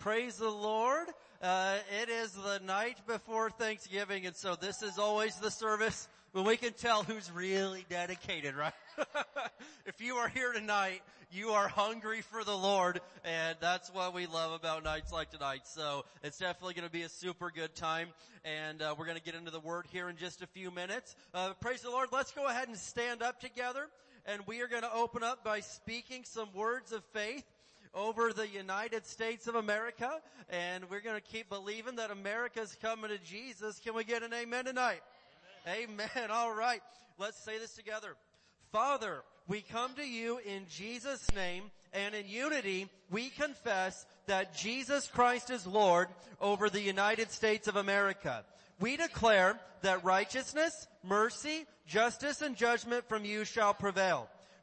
Praise the Lord. Uh, it is the night before Thanksgiving, and so this is always the service when we can tell who's really dedicated, right? if you are here tonight, you are hungry for the Lord, and that's what we love about nights like tonight. So it's definitely going to be a super good time, and uh, we're going to get into the Word here in just a few minutes. Uh, praise the Lord. Let's go ahead and stand up together, and we are going to open up by speaking some words of faith over the United States of America, and we're going to keep believing that America's coming to Jesus. Can we get an amen tonight? Amen. amen. All right. Let's say this together. Father, we come to you in Jesus' name and in unity we confess that Jesus Christ is Lord over the United States of America. We declare that righteousness, mercy, justice, and judgment from you shall prevail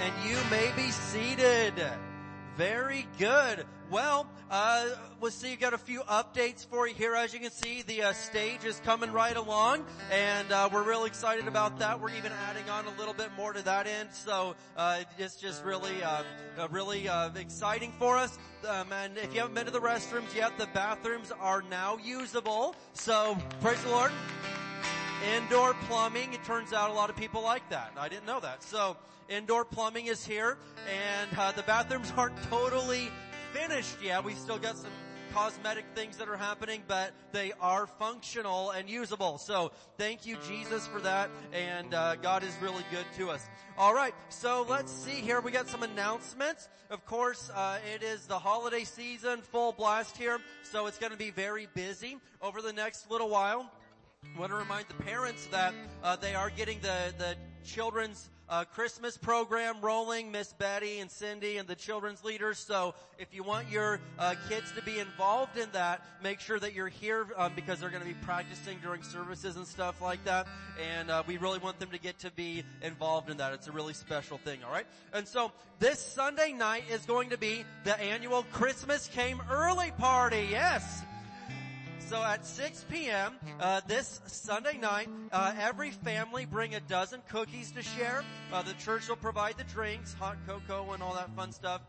and you may be seated. Very good. Well, uh, we'll see. You got a few updates for you here. As you can see, the uh, stage is coming right along, and uh, we're really excited about that. We're even adding on a little bit more to that end, so uh, it's just really, uh, uh, really exciting for us. Um, and if you haven't been to the restrooms yet, the bathrooms are now usable. So praise the Lord. Indoor plumbing. It turns out a lot of people like that. I didn't know that. So indoor plumbing is here and uh, the bathrooms aren't totally finished yet. We've still got some cosmetic things that are happening, but they are functional and usable. So thank you Jesus for that and uh, God is really good to us. All right, so let's see here. We got some announcements. Of course, uh, it is the holiday season, full blast here, so it's going to be very busy over the next little while. I want to remind the parents that uh, they are getting the the children's uh, Christmas program rolling. Miss Betty and Cindy and the children's leaders. So if you want your uh, kids to be involved in that, make sure that you're here um, because they're going to be practicing during services and stuff like that. And uh, we really want them to get to be involved in that. It's a really special thing. All right. And so this Sunday night is going to be the annual Christmas Came Early party. Yes. So at 6 p.m. Uh, this Sunday night, uh, every family bring a dozen cookies to share. Uh, the church will provide the drinks, hot cocoa, and all that fun stuff.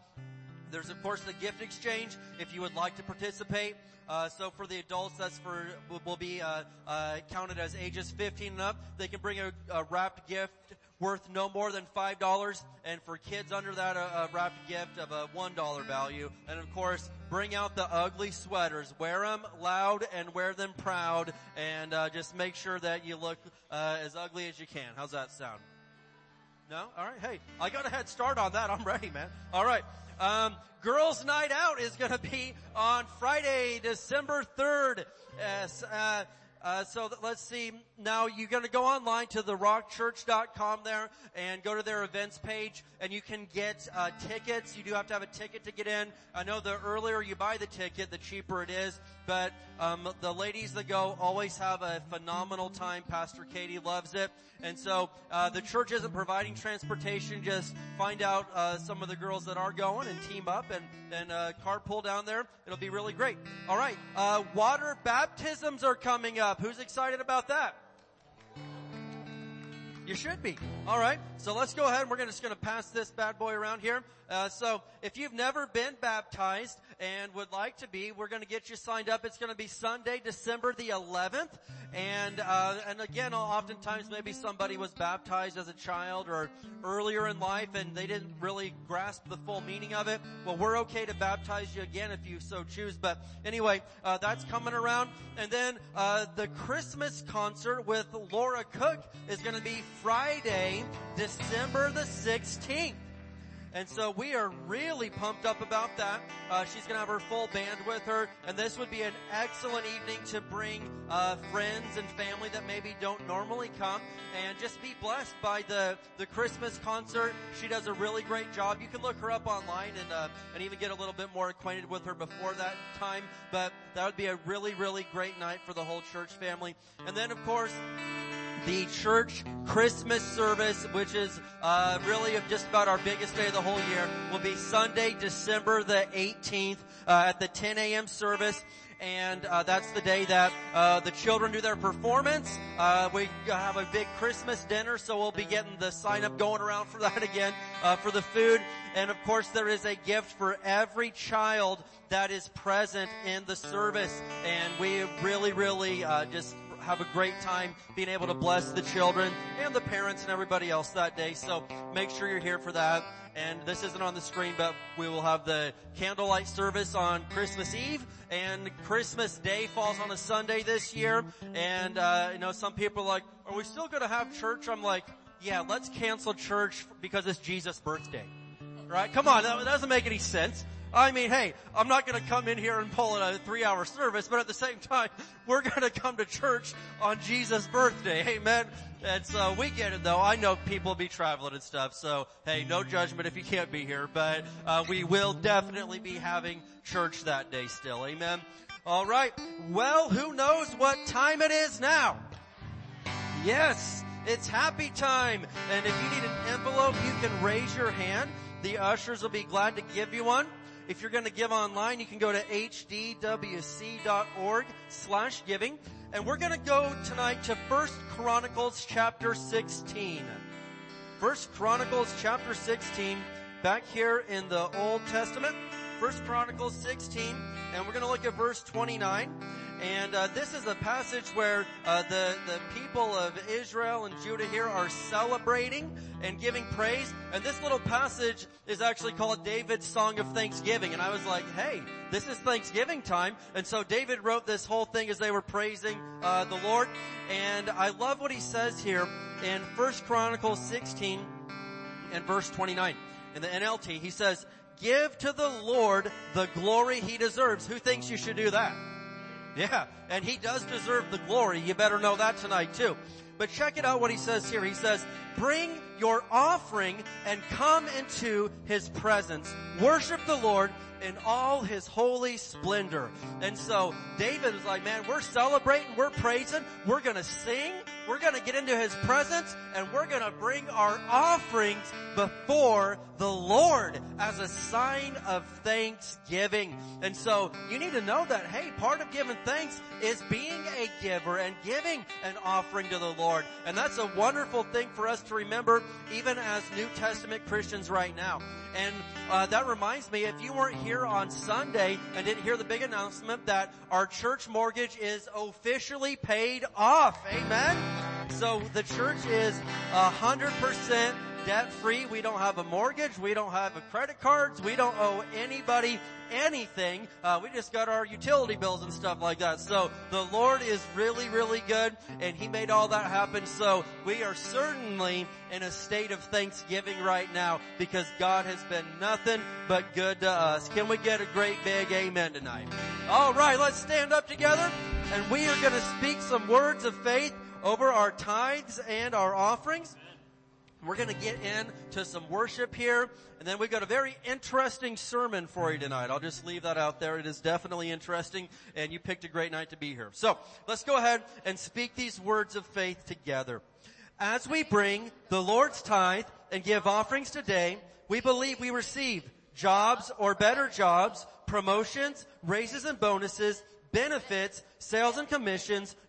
There's of course the gift exchange if you would like to participate. Uh, so for the adults, that's for will be uh, uh, counted as ages 15 and up. They can bring a, a wrapped gift worth no more than five dollars, and for kids under that, a, a wrapped gift of a one dollar value. And of course, bring out the ugly sweaters. Wear them loud and wear them proud, and uh, just make sure that you look uh, as ugly as you can. How's that sound? No? All right. Hey, I got a head start on that. I'm ready, man. All right. Um, girls' night out is going to be on Friday, December third. Yes, uh, uh, so let's see. Now you're going to go online to therockchurch.com there and go to their events page and you can get uh, tickets. You do have to have a ticket to get in. I know the earlier you buy the ticket, the cheaper it is. But um, the ladies that go always have a phenomenal time. Pastor Katie loves it, and so uh, the church isn't providing transportation. Just find out uh, some of the girls that are going and team up and and uh, carpool down there. It'll be really great. All right, uh, water baptisms are coming up. Who's excited about that? You should be. All right. So let's go ahead. We're just going to pass this bad boy around here. Uh, so if you've never been baptized and would like to be, we're going to get you signed up. It's going to be Sunday, December the 11th. And, uh, and again, oftentimes maybe somebody was baptized as a child or earlier in life and they didn't really grasp the full meaning of it. Well, we're okay to baptize you again if you so choose. But anyway, uh, that's coming around. And then, uh, the Christmas concert with Laura Cook is going to be Friday, December the 16th. And so we are really pumped up about that. Uh, she's going to have her full band with her, and this would be an excellent evening to bring uh, friends and family that maybe don't normally come, and just be blessed by the the Christmas concert. She does a really great job. You can look her up online and uh, and even get a little bit more acquainted with her before that time. But that would be a really really great night for the whole church family. And then of course the church Christmas service, which is uh, really just about our biggest day of the whole year, will be Sunday, December the 18th uh, at the 10 a.m. service and uh, that's the day that uh, the children do their performance. Uh, we have a big Christmas dinner, so we'll be getting the sign up going around for that again uh, for the food. And of course, there is a gift for every child that is present in the service, and we really, really uh, just have a great time being able to bless the children and the parents and everybody else that day. So make sure you're here for that. And this isn't on the screen, but we will have the candlelight service on Christmas Eve and Christmas Day falls on a Sunday this year. And, uh, you know, some people are like, are we still going to have church? I'm like, yeah, let's cancel church because it's Jesus' birthday. Right? Come on, that doesn't make any sense. I mean, hey, I'm not going to come in here and pull a three hour service, but at the same time, we're going to come to church on Jesus' birthday. Amen. And so we get it though. I know people will be traveling and stuff. So hey, no judgment if you can't be here, but uh, we will definitely be having church that day still. Amen. All right. Well, who knows what time it is now? Yes, it's happy time. And if you need an envelope, you can raise your hand. The ushers will be glad to give you one. If you're going to give online, you can go to hdwc.org slash giving. And we're going to go tonight to First Chronicles chapter 16. First Chronicles chapter 16, back here in the Old Testament. First Chronicles 16, and we're going to look at verse 29. And uh, this is a passage where uh, the the people of Israel and Judah here are celebrating and giving praise. And this little passage is actually called David's Song of Thanksgiving. And I was like, hey, this is Thanksgiving time. And so David wrote this whole thing as they were praising uh, the Lord. And I love what he says here in First Chronicles 16 and verse 29 in the NLT. He says, "Give to the Lord the glory He deserves." Who thinks you should do that? Yeah, and he does deserve the glory. You better know that tonight too. But check it out what he says here. He says, bring your offering and come into his presence. Worship the Lord in all his holy splendor. And so David is like, man, we're celebrating, we're praising, we're gonna sing, we're gonna get into his presence, and we're gonna bring our offerings before the Lord as a sign of thanksgiving. And so you need to know that, hey, part of giving thanks is being a giver and giving an offering to the Lord. And that's a wonderful thing for us to remember even as New Testament Christians right now. And uh, that reminds me, if you weren't here on Sunday and didn't hear the big announcement that our church mortgage is officially paid off. Amen. So the church is a hundred percent debt free. We don't have a mortgage. We don't have a credit cards. We don't owe anybody anything. Uh, we just got our utility bills and stuff like that. So the Lord is really, really good and He made all that happen. So we are certainly in a state of thanksgiving right now because God has been nothing but good to us. Can we get a great big amen tonight? All right, let's stand up together and we are going to speak some words of faith over our tithes and our offerings. We're going to get into some worship here, and then we've got a very interesting sermon for you tonight. I'll just leave that out there. It is definitely interesting, and you picked a great night to be here. So, let's go ahead and speak these words of faith together. As we bring the Lord's tithe and give offerings today, we believe we receive jobs or better jobs, promotions, raises and bonuses, benefits, sales and commissions,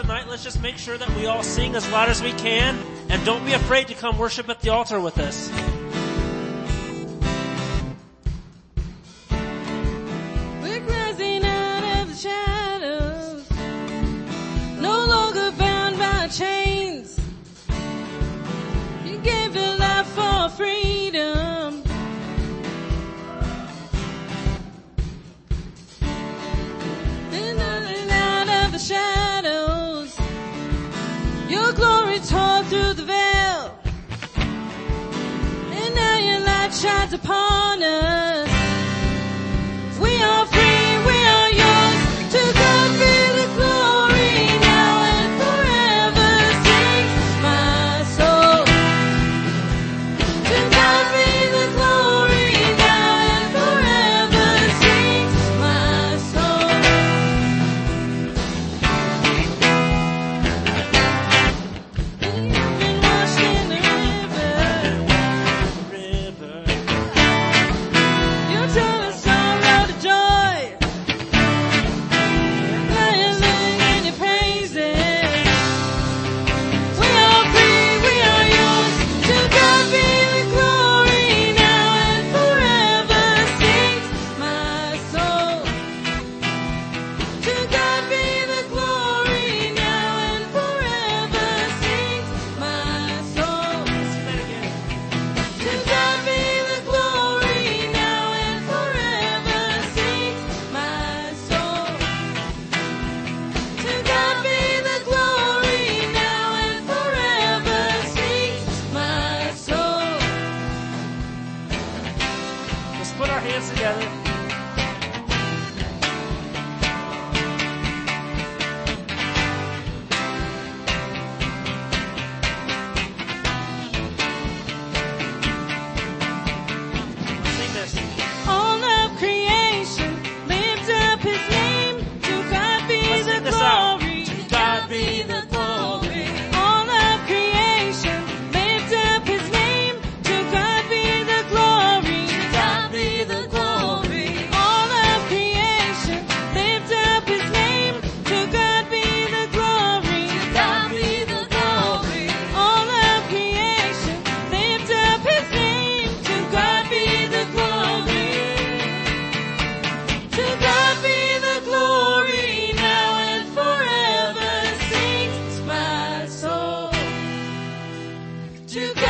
tonight, let's just make sure that we all sing as loud as we can and don't be afraid to come worship at the altar with us. to go?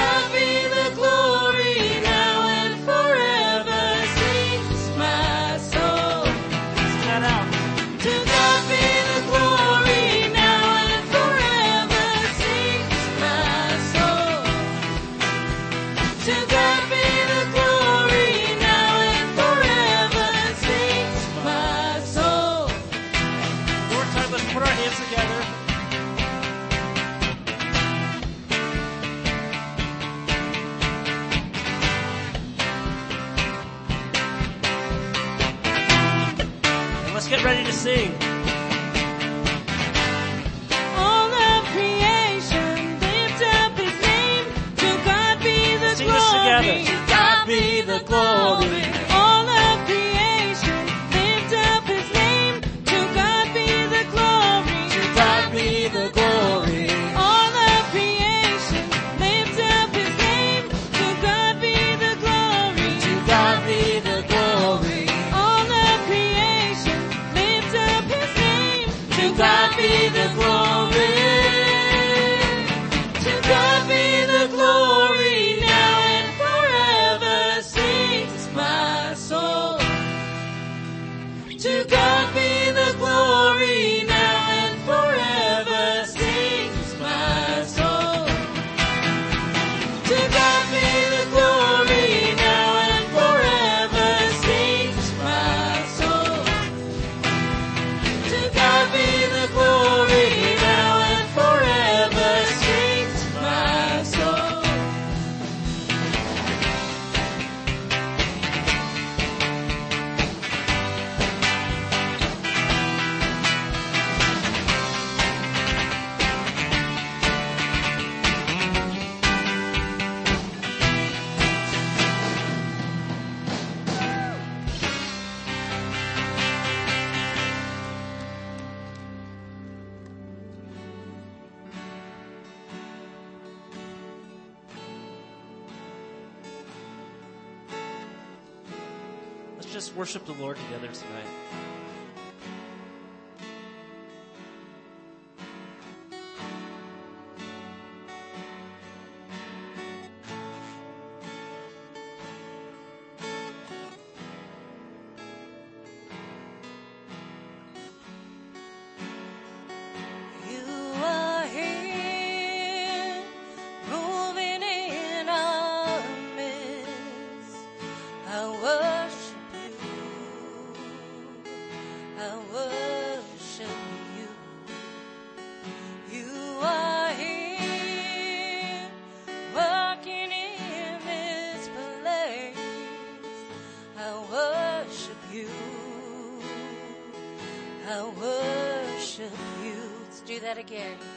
again.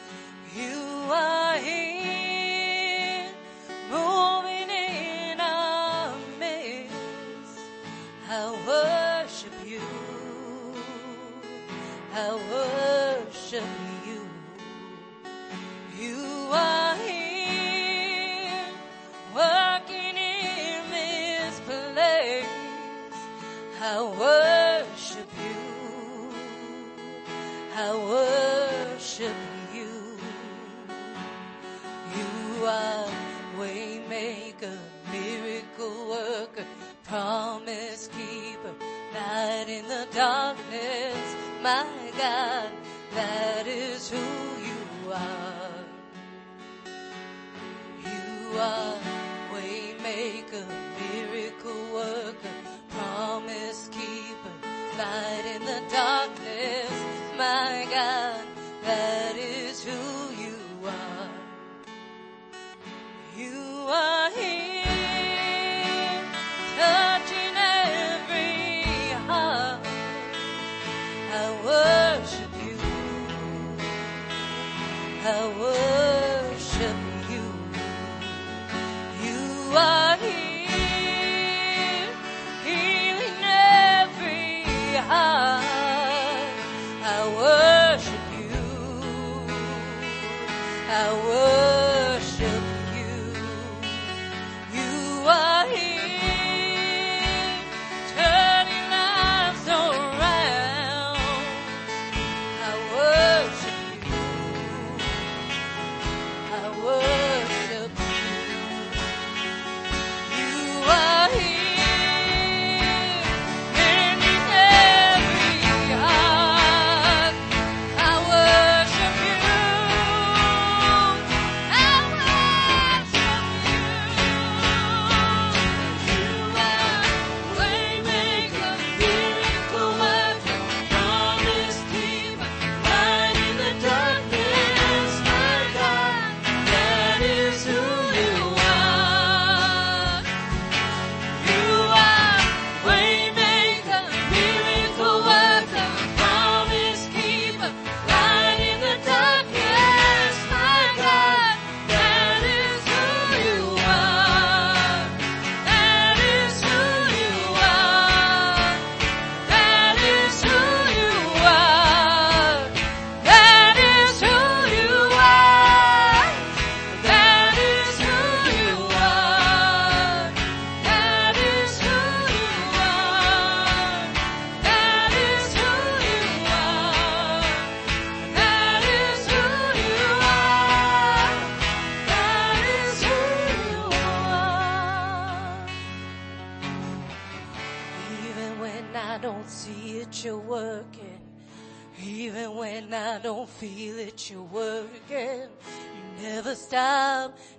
world.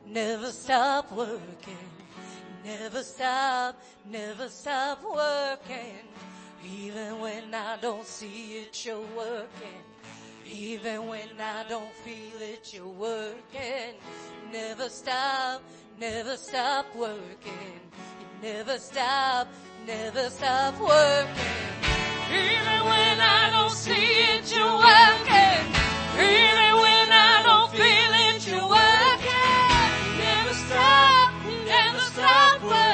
never stop working. Never stop, never stop working. Even when I don't see it, you're working. Even when I don't feel it, you're working. Never stop, never stop working. Never stop, never stop working. Even when I don't see it, you're working. Even when I don't feel it, you're working. world.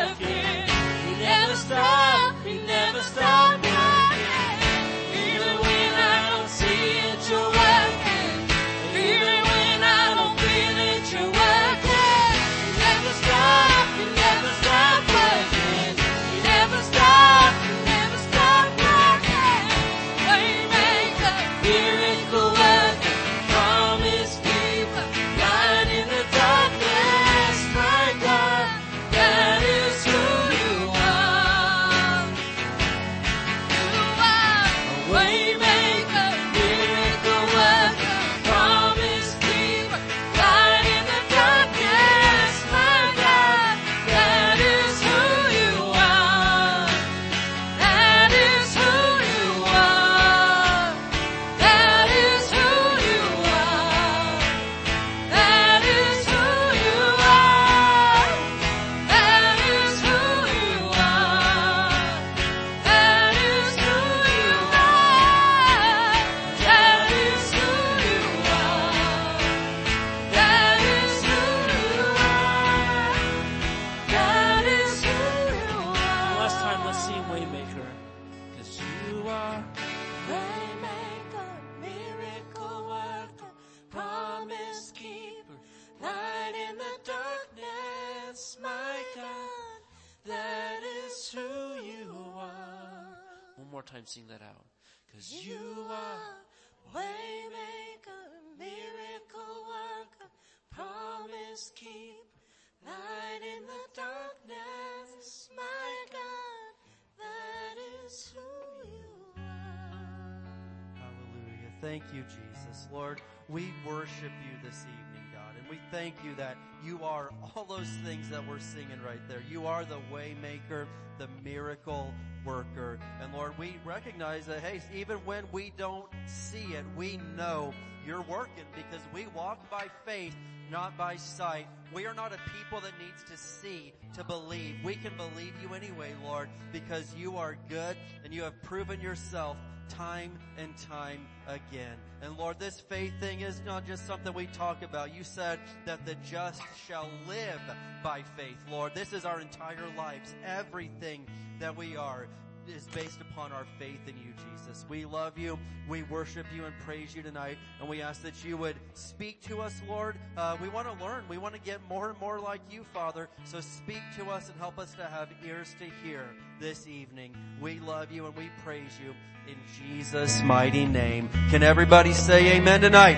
Lord, we worship you this evening, God, and we thank you that you are all those things that we're singing right there. You are the waymaker, the miracle worker. And Lord, we recognize that, hey, even when we don't see it, we know you're working because we walk by faith, not by sight. We are not a people that needs to see to believe. We can believe you anyway, Lord, because you are good and you have proven yourself time and time again. And Lord, this faith thing is not just something we talk about. You said that the just shall live by faith, Lord. This is our entire lives. Everything that we are is based upon our faith in you, Jesus. We love you. We worship you and praise you tonight. And we ask that you would speak to us, Lord. Uh, we want to learn. We want to get more and more like you, Father. So speak to us and help us to have ears to hear this evening. We love you and we praise you in Jesus' mighty name. Can everybody say amen tonight?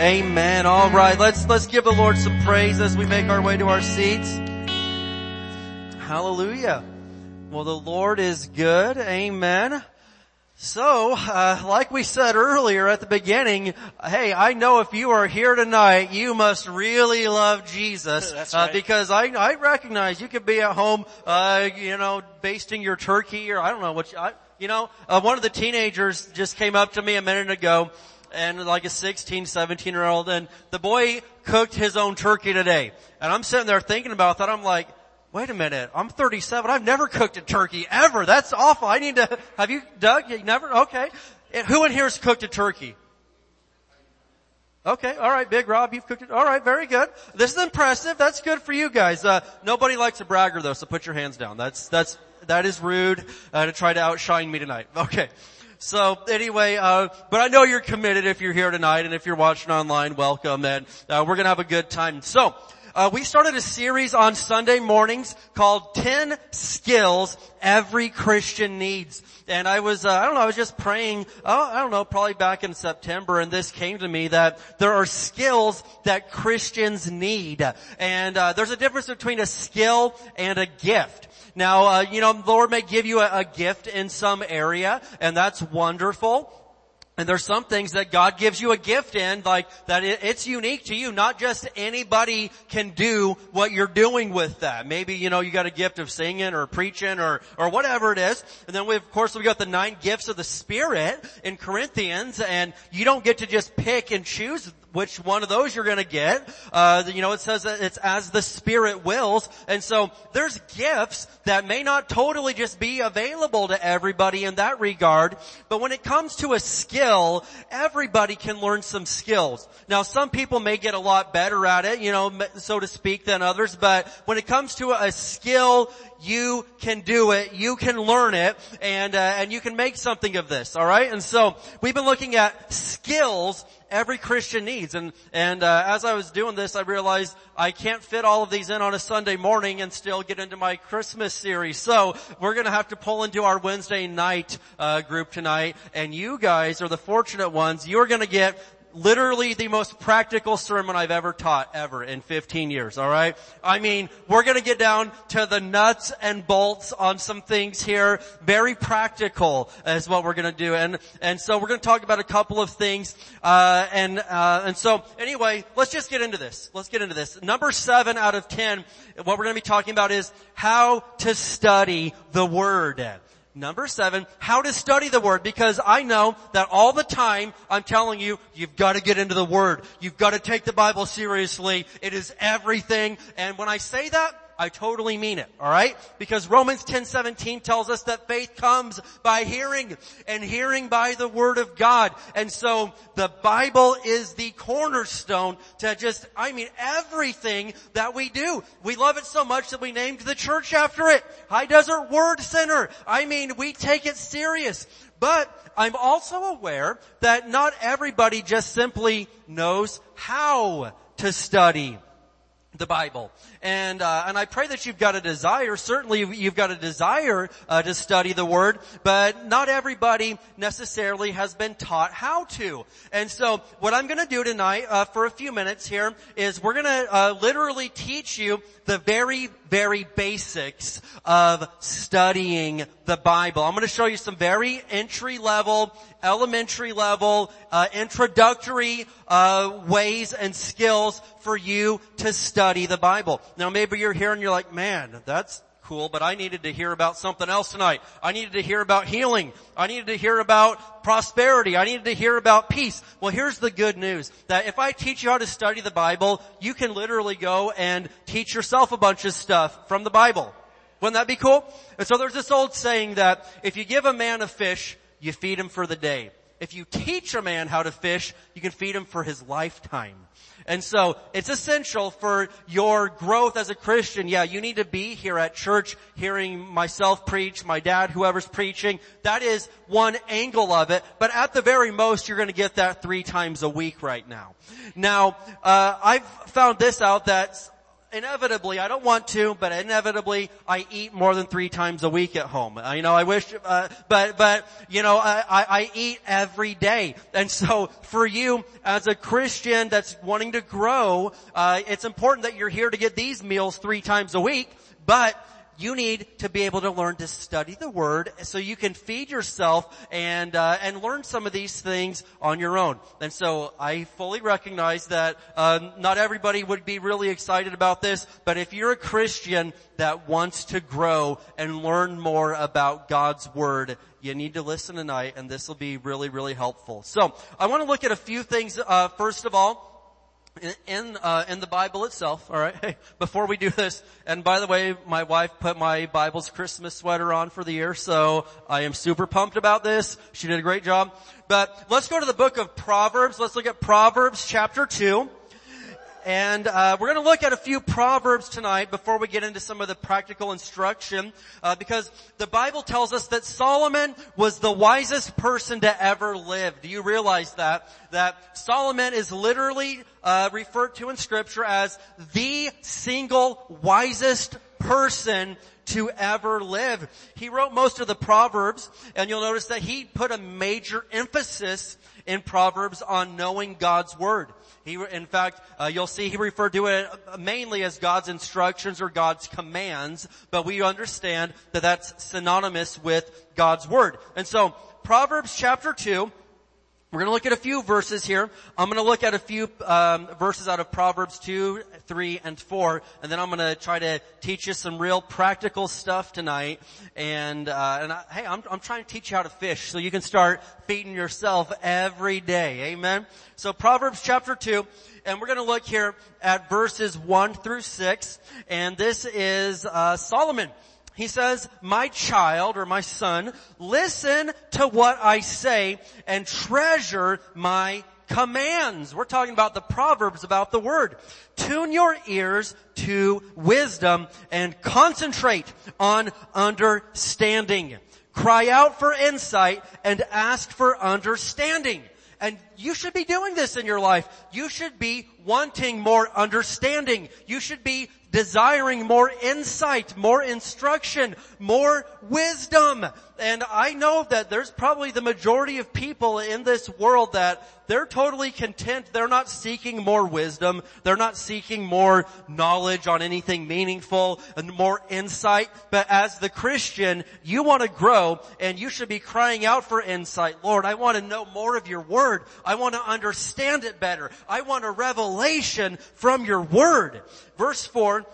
Amen. All right. Let's, let's give the Lord some praise as we make our way to our seats. Hallelujah. Well, the Lord is good. Amen. So, uh, like we said earlier at the beginning, hey, I know if you are here tonight, you must really love Jesus. That's uh, because I, I recognize you could be at home, uh, you know, basting your turkey or I don't know what you, I, you know, uh, one of the teenagers just came up to me a minute ago and like a 16, 17 year old and the boy cooked his own turkey today. And I'm sitting there thinking about that. I'm like, Wait a minute. I'm 37. I've never cooked a turkey ever. That's awful. I need to, have you, Doug? You never? Okay. And Who in here has cooked a turkey? Okay, alright, Big Rob, you've cooked it. Alright, very good. This is impressive. That's good for you guys. Uh, nobody likes a bragger though, so put your hands down. That's, that's, that is rude, uh, to try to outshine me tonight. Okay. So anyway, uh, but I know you're committed if you're here tonight and if you're watching online, welcome and, uh, we're gonna have a good time. So, uh, we started a series on Sunday mornings called 10 Skills Every Christian Needs. And I was, uh, I don't know, I was just praying, oh, I don't know, probably back in September and this came to me that there are skills that Christians need. And, uh, there's a difference between a skill and a gift. Now, uh, you know, the Lord may give you a, a gift in some area and that's wonderful. And there's some things that God gives you a gift in, like that it's unique to you. Not just anybody can do what you're doing with that. Maybe you know you got a gift of singing or preaching or or whatever it is. And then we of course we got the nine gifts of the Spirit in Corinthians, and you don't get to just pick and choose which one of those you're going to get. Uh, you know, it says that it's as the Spirit wills, and so there's gifts that may not totally just be available to everybody in that regard. But when it comes to a skill, everybody can learn some skills. Now, some people may get a lot better at it, you know, so to speak, than others. But when it comes to a skill, you can do it, you can learn it, and uh, and you can make something of this. All right, and so we've been looking at skills every Christian needs. And, and, uh, as I was doing this, I realized I can't fit all of these in on a Sunday morning and still get into my Christmas series. So we're gonna have to pull into our Wednesday night, uh, group tonight. And you guys are the fortunate ones. You're gonna get literally the most practical sermon I've ever taught ever in 15 years, alright? I mean, we're gonna get down to the nuts and bolts on some things here. Very practical is what we're gonna do. And, and so we're gonna talk about a couple of things. Uh, and, uh, and so anyway, let's just get into this. Let's get into this. Number seven out of 10, what we're gonna be talking about is how to study the Word. Number seven, how to study the Word because I know that all the time I'm telling you, you've got to get into the Word. You've got to take the Bible seriously. It is everything. And when I say that, I totally mean it, alright? Because Romans 10:17 tells us that faith comes by hearing and hearing by the word of God. And so the Bible is the cornerstone to just, I mean everything that we do. We love it so much that we named the church after it. High Desert Word Center. I mean, we take it serious. But I'm also aware that not everybody just simply knows how to study the Bible. And, uh, and I pray that you've got a desire, certainly you've got a desire uh, to study the Word, but not everybody necessarily has been taught how to. And so what I'm gonna do tonight, uh, for a few minutes here, is we're gonna uh, literally teach you the very, very basics of studying the Bible. I'm going to show you some very entry level, elementary level, uh, introductory uh, ways and skills for you to study the Bible. Now maybe you're here and you're like, man, that's cool, but I needed to hear about something else tonight. I needed to hear about healing. I needed to hear about prosperity. I needed to hear about peace. Well, here's the good news. That if I teach you how to study the Bible, you can literally go and teach yourself a bunch of stuff from the Bible. Wouldn't that be cool? And so there's this old saying that if you give a man a fish, you feed him for the day. If you teach a man how to fish, you can feed him for his lifetime. And so it's essential for your growth as a Christian. Yeah, you need to be here at church hearing myself preach, my dad, whoever's preaching. That is one angle of it. But at the very most, you're going to get that three times a week right now. Now, uh, I've found this out that inevitably, I don't want to, but inevitably, I eat more than three times a week at home. Uh, you know, I wish, uh, but, but, you know, I, I, I eat every day. And so for you, as a Christian that's wanting to grow, uh, it's important that you're here to get these meals three times a week, but you need to be able to learn to study the Word so you can feed yourself and uh, and learn some of these things on your own. And so I fully recognize that uh, not everybody would be really excited about this, but if you're a Christian that wants to grow and learn more about God's Word, you need to listen tonight, and this will be really really helpful. So I want to look at a few things. Uh, first of all in uh, in the Bible itself. All right. Hey, before we do this, and by the way, my wife put my Bible's Christmas sweater on for the year, so I am super pumped about this. She did a great job. But let's go to the book of Proverbs. Let's look at Proverbs chapter two. And uh, we're going to look at a few proverbs tonight before we get into some of the practical instruction, uh, because the Bible tells us that Solomon was the wisest person to ever live. Do you realize that? That Solomon is literally uh, referred to in Scripture as the single wisest person to ever live. He wrote most of the Proverbs, and you'll notice that he put a major emphasis in Proverbs on knowing God's Word. He, in fact, uh, you'll see he referred to it mainly as God's instructions or God's commands, but we understand that that's synonymous with God's Word. And so, Proverbs chapter 2, we're going to look at a few verses here. I'm going to look at a few um, verses out of Proverbs 2, 3, and 4, and then I'm going to try to teach you some real practical stuff tonight. And, uh, and I, hey, I'm, I'm trying to teach you how to fish so you can start feeding yourself every day. Amen? So Proverbs chapter 2, and we're going to look here at verses 1 through 6, and this is uh, Solomon. He says, my child or my son, listen to what I say and treasure my commands. We're talking about the proverbs about the word. Tune your ears to wisdom and concentrate on understanding. Cry out for insight and ask for understanding. And you should be doing this in your life. You should be wanting more understanding. You should be desiring more insight, more instruction, more wisdom. And I know that there's probably the majority of people in this world that they're totally content. They're not seeking more wisdom. They're not seeking more knowledge on anything meaningful and more insight. But as the Christian, you want to grow and you should be crying out for insight. Lord, I want to know more of your word. I want to understand it better. I want a revelation from your word. Verse 4,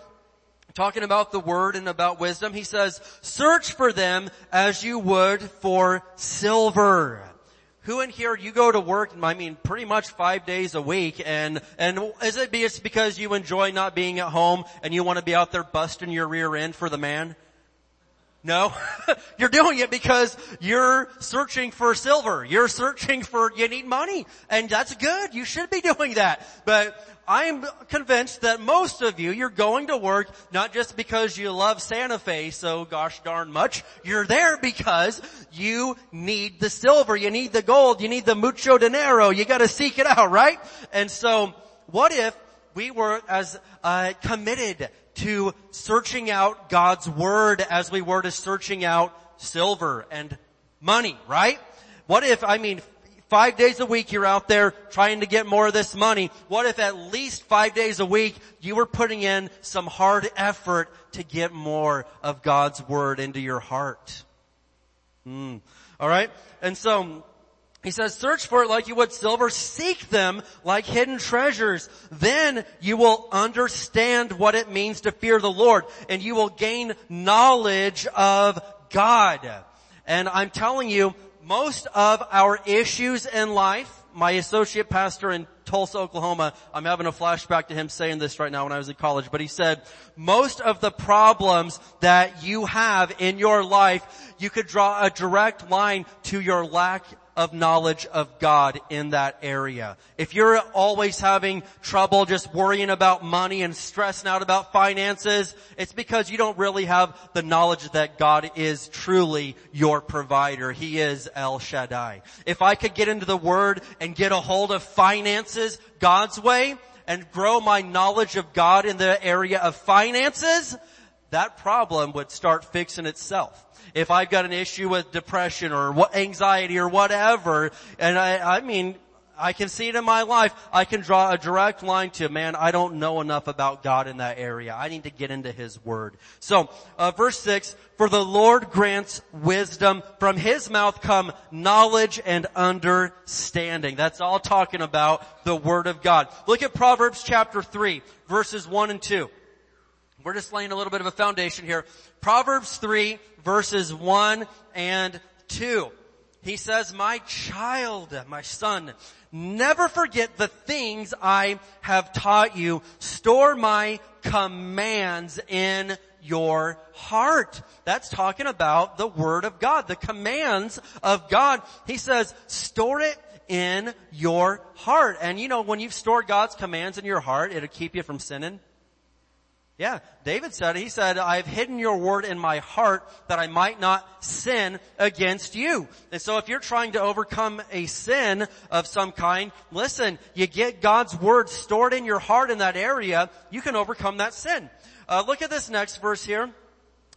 talking about the word and about wisdom, he says, search for them as you would for silver. Who in here, you go to work, I mean, pretty much five days a week, and, and is it be- it's because you enjoy not being at home and you want to be out there busting your rear end for the man? No. you're doing it because you're searching for silver. You're searching for, you need money. And that's good. You should be doing that. But I'm convinced that most of you, you're going to work not just because you love Santa Fe so gosh darn much. You're there because you need the silver, you need the gold, you need the mucho dinero. You gotta seek it out, right? And so, what if we were as uh, committed to searching out God's Word as we were to searching out silver and money, right? What if, I mean, five days a week you're out there trying to get more of this money. What if at least five days a week you were putting in some hard effort to get more of God's Word into your heart? Hmm. Alright? And so, he says, search for it like you would silver, seek them like hidden treasures. Then you will understand what it means to fear the Lord and you will gain knowledge of God. And I'm telling you, most of our issues in life, my associate pastor in Tulsa, Oklahoma, I'm having a flashback to him saying this right now when I was in college, but he said, most of the problems that you have in your life, you could draw a direct line to your lack of knowledge of God in that area. If you're always having trouble just worrying about money and stressing out about finances, it's because you don't really have the knowledge that God is truly your provider. He is El Shaddai. If I could get into the Word and get a hold of finances God's way and grow my knowledge of God in the area of finances, that problem would start fixing itself if I've got an issue with depression or what, anxiety or whatever, and I, I mean, I can see it in my life. I can draw a direct line to, man, I don't know enough about God in that area. I need to get into His Word. So, uh, verse 6, for the Lord grants wisdom. From His mouth come knowledge and understanding. That's all talking about the Word of God. Look at Proverbs chapter 3, verses 1 and 2. We're just laying a little bit of a foundation here. Proverbs 3 verses 1 and 2. He says, my child, my son, never forget the things I have taught you. Store my commands in your heart. That's talking about the Word of God, the commands of God. He says, store it in your heart. And you know, when you've stored God's commands in your heart, it'll keep you from sinning. Yeah, David said, he said, I've hidden your word in my heart that I might not sin against you. And so if you're trying to overcome a sin of some kind, listen, you get God's word stored in your heart in that area, you can overcome that sin. Uh, look at this next verse here.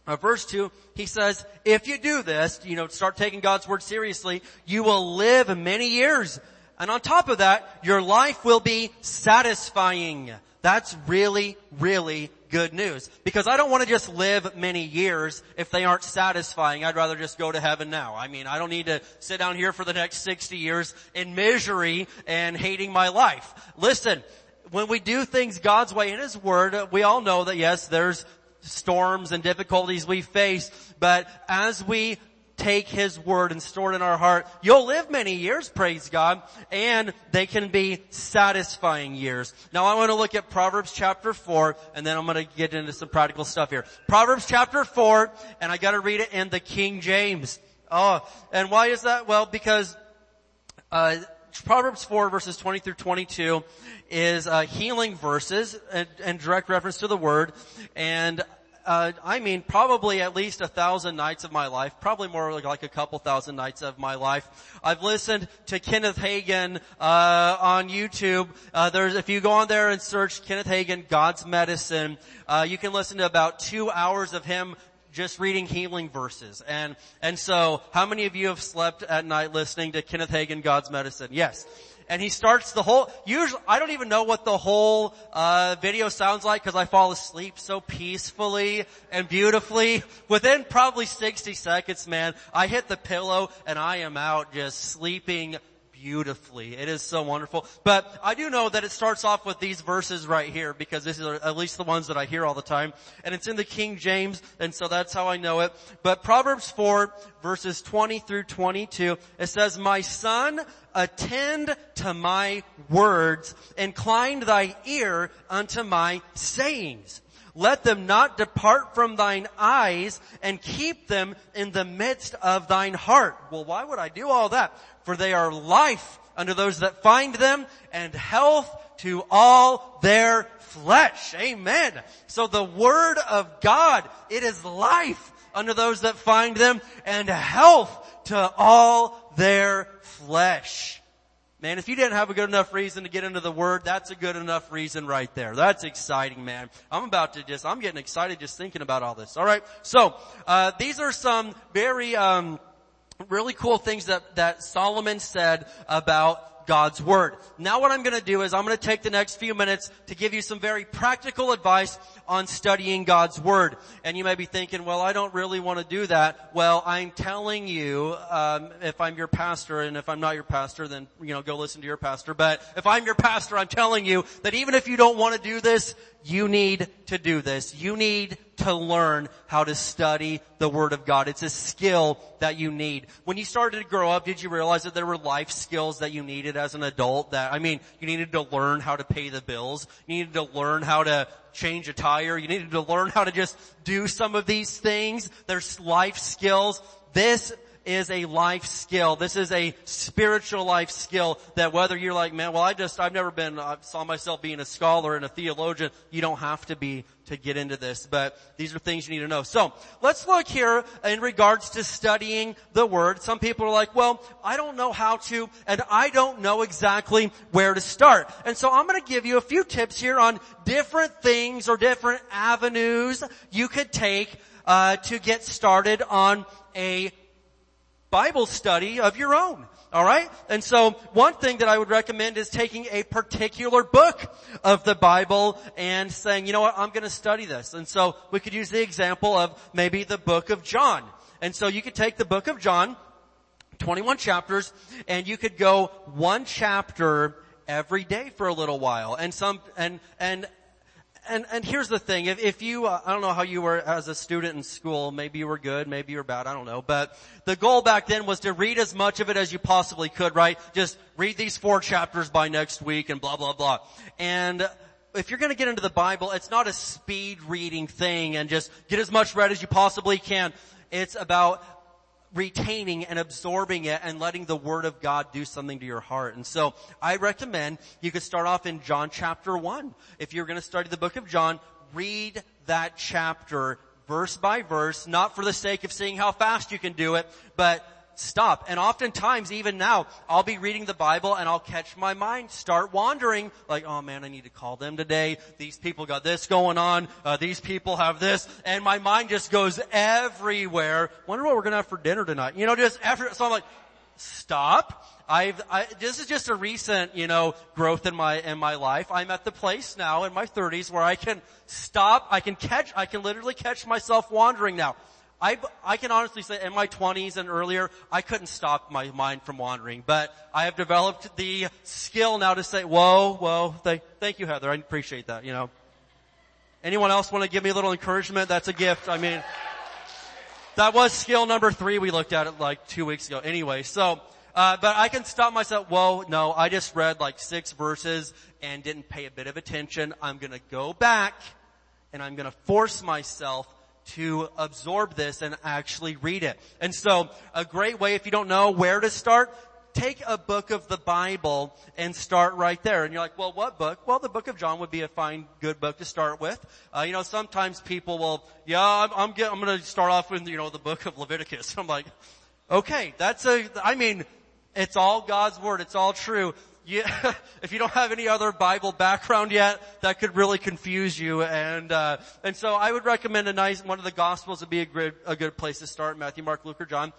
Uh, verse 2, he says, if you do this, you know, start taking God's word seriously, you will live many years. And on top of that, your life will be satisfying. That's really, really good news. Because I don't want to just live many years if they aren't satisfying. I'd rather just go to heaven now. I mean, I don't need to sit down here for the next 60 years in misery and hating my life. Listen, when we do things God's way in His Word, we all know that yes, there's storms and difficulties we face, but as we take His Word and store it in our heart, you'll live many years, praise God, and they can be satisfying years. Now I want to look at Proverbs chapter 4, and then I'm going to get into some practical stuff here. Proverbs chapter 4, and I gotta read it in the King James. Oh, and why is that? Well, because, uh, Proverbs 4 verses 20 through 22 is uh, healing verses and, and direct reference to the word. And uh, I mean, probably at least a thousand nights of my life, probably more like, a couple thousand nights of my life. I've listened to Kenneth Hagin uh, on YouTube. Uh, there's if you go on there and search Kenneth Hagin, God's Medicine, uh, you can listen to about two hours of him just reading healing verses. And and so, how many of you have slept at night listening to Kenneth Hagin, God's Medicine? Yes and he starts the whole, usually, I don't even know what the whole, uh, video sounds like because I fall asleep so peacefully and beautifully. Within probably 60 seconds, man, I hit the pillow and I am out just sleeping beautifully. It is so wonderful. But I do know that it starts off with these verses right here because this is at least the ones that I hear all the time. And it's in the King James and so that's how I know it. But Proverbs 4 verses 20 through 22, it says, My son, attend to my words, incline thy ear unto my sayings. Let them not depart from thine eyes and keep them in the midst of thine heart. Well, why would I do all that? For they are life unto those that find them and health to all their flesh. Amen. So the word of God, it is life unto those that find them and health to all their flesh. Man, if you didn't have a good enough reason to get into the Word, that's a good enough reason right there. That's exciting, man. I'm about to just, I'm getting excited just thinking about all this. Alright, so, uh, these are some very, um, really cool things that, that Solomon said about God's Word. Now what I'm gonna do is I'm gonna take the next few minutes to give you some very practical advice on studying God's Word. And you may be thinking, well, I don't really want to do that. Well, I'm telling you, um, if I'm your pastor, and if I'm not your pastor, then, you know, go listen to your pastor. But if I'm your pastor, I'm telling you that even if you don't want to do this, you need to do this. You need to learn how to study the Word of God. It's a skill that you need. When you started to grow up, did you realize that there were life skills that you needed as an adult that, I mean, you needed to learn how to pay the bills. You needed to learn how to change a tire. You needed to learn how to just do some of these things. There's life skills. This is a life skill. This is a spiritual life skill that whether you're like, man, well I just, I've never been, I saw myself being a scholar and a theologian. You don't have to be to get into this, but these are things you need to know. So, let's look here in regards to studying the Word. Some people are like, well, I don't know how to, and I don't know exactly where to start. And so I'm gonna give you a few tips here on different things or different avenues you could take uh, to get started on a Bible study of your own. Alright? And so one thing that I would recommend is taking a particular book of the Bible and saying, you know what, I'm gonna study this. And so we could use the example of maybe the book of John. And so you could take the book of John, 21 chapters, and you could go one chapter every day for a little while. And some, and, and and, and here's the thing, if, if you, uh, I don't know how you were as a student in school, maybe you were good, maybe you were bad, I don't know, but the goal back then was to read as much of it as you possibly could, right? Just read these four chapters by next week and blah, blah, blah. And if you're gonna get into the Bible, it's not a speed reading thing and just get as much read as you possibly can. It's about retaining and absorbing it and letting the Word of God do something to your heart. And so I recommend you could start off in John chapter 1. If you're going to study the book of John, read that chapter verse by verse, not for the sake of seeing how fast you can do it, but stop. And oftentimes, even now, I'll be reading the Bible and I'll catch my mind start wandering, like, oh man, I need to call them today. These people got this going on. Uh, these people have this, and my mind just goes everywhere. Wonder what we're gonna have for dinner tonight. You know, just after. So I'm like, stop. I've, I, this is just a recent, you know, growth in my, in my life. I'm at the place now in my 30s where I can stop, I can catch, I can literally catch myself wandering now. I, I can honestly say in my 20s and earlier, I couldn't stop my mind from wandering, but I have developed the skill now to say, whoa, whoa, thank, thank you Heather, I appreciate that, you know. Anyone else want to give me a little encouragement? That's a gift. I mean, that was skill number three. We looked at it like two weeks ago. Anyway, so, uh, but I can stop myself. Whoa, no, I just read like six verses and didn't pay a bit of attention. I'm gonna go back and I'm gonna force myself to absorb this and actually read it. And so a great way if you don't know where to start, take a book of the Bible and start right there. And you're like, well, what book? Well, the book of John would be a fine, good book to start with. Uh, you know, sometimes people will, yeah, I'm, I'm, get, I'm going to start off with, you know, the book of Leviticus. I'm like, okay, that's a, I mean, it's all God's word. It's all true you, if you don't have any other Bible background yet, that could really confuse you. And uh, and so I would recommend a nice one of the Gospels would be a good a good place to start: Matthew, Mark, Luke, or John.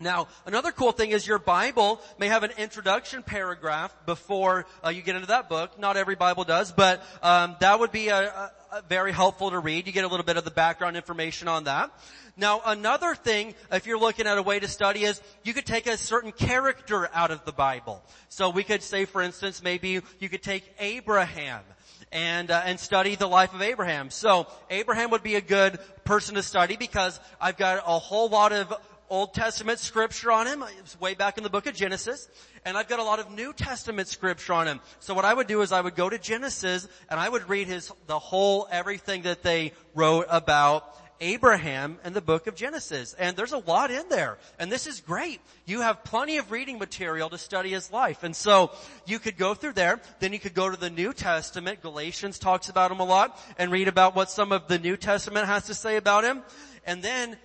Now, another cool thing is your Bible may have an introduction paragraph before uh, you get into that book. Not every Bible does, but um, that would be a, a very helpful to read. You get a little bit of the background information on that. Now another thing, if you're looking at a way to study is, you could take a certain character out of the Bible. So we could say for instance, maybe you could take Abraham and uh, and study the life of Abraham. So Abraham would be a good person to study because I've got a whole lot of Old Testament scripture on him. It's way back in the book of Genesis. And I've got a lot of New Testament scripture on him. So what I would do is I would go to Genesis and I would read his, the whole, everything that they wrote about Abraham in the book of Genesis. And there's a lot in there. And this is great. You have plenty of reading material to study his life. And so you could go through there, then you could go to the New Testament. Galatians talks about him a lot and read about what some of the New Testament has to say about him. And then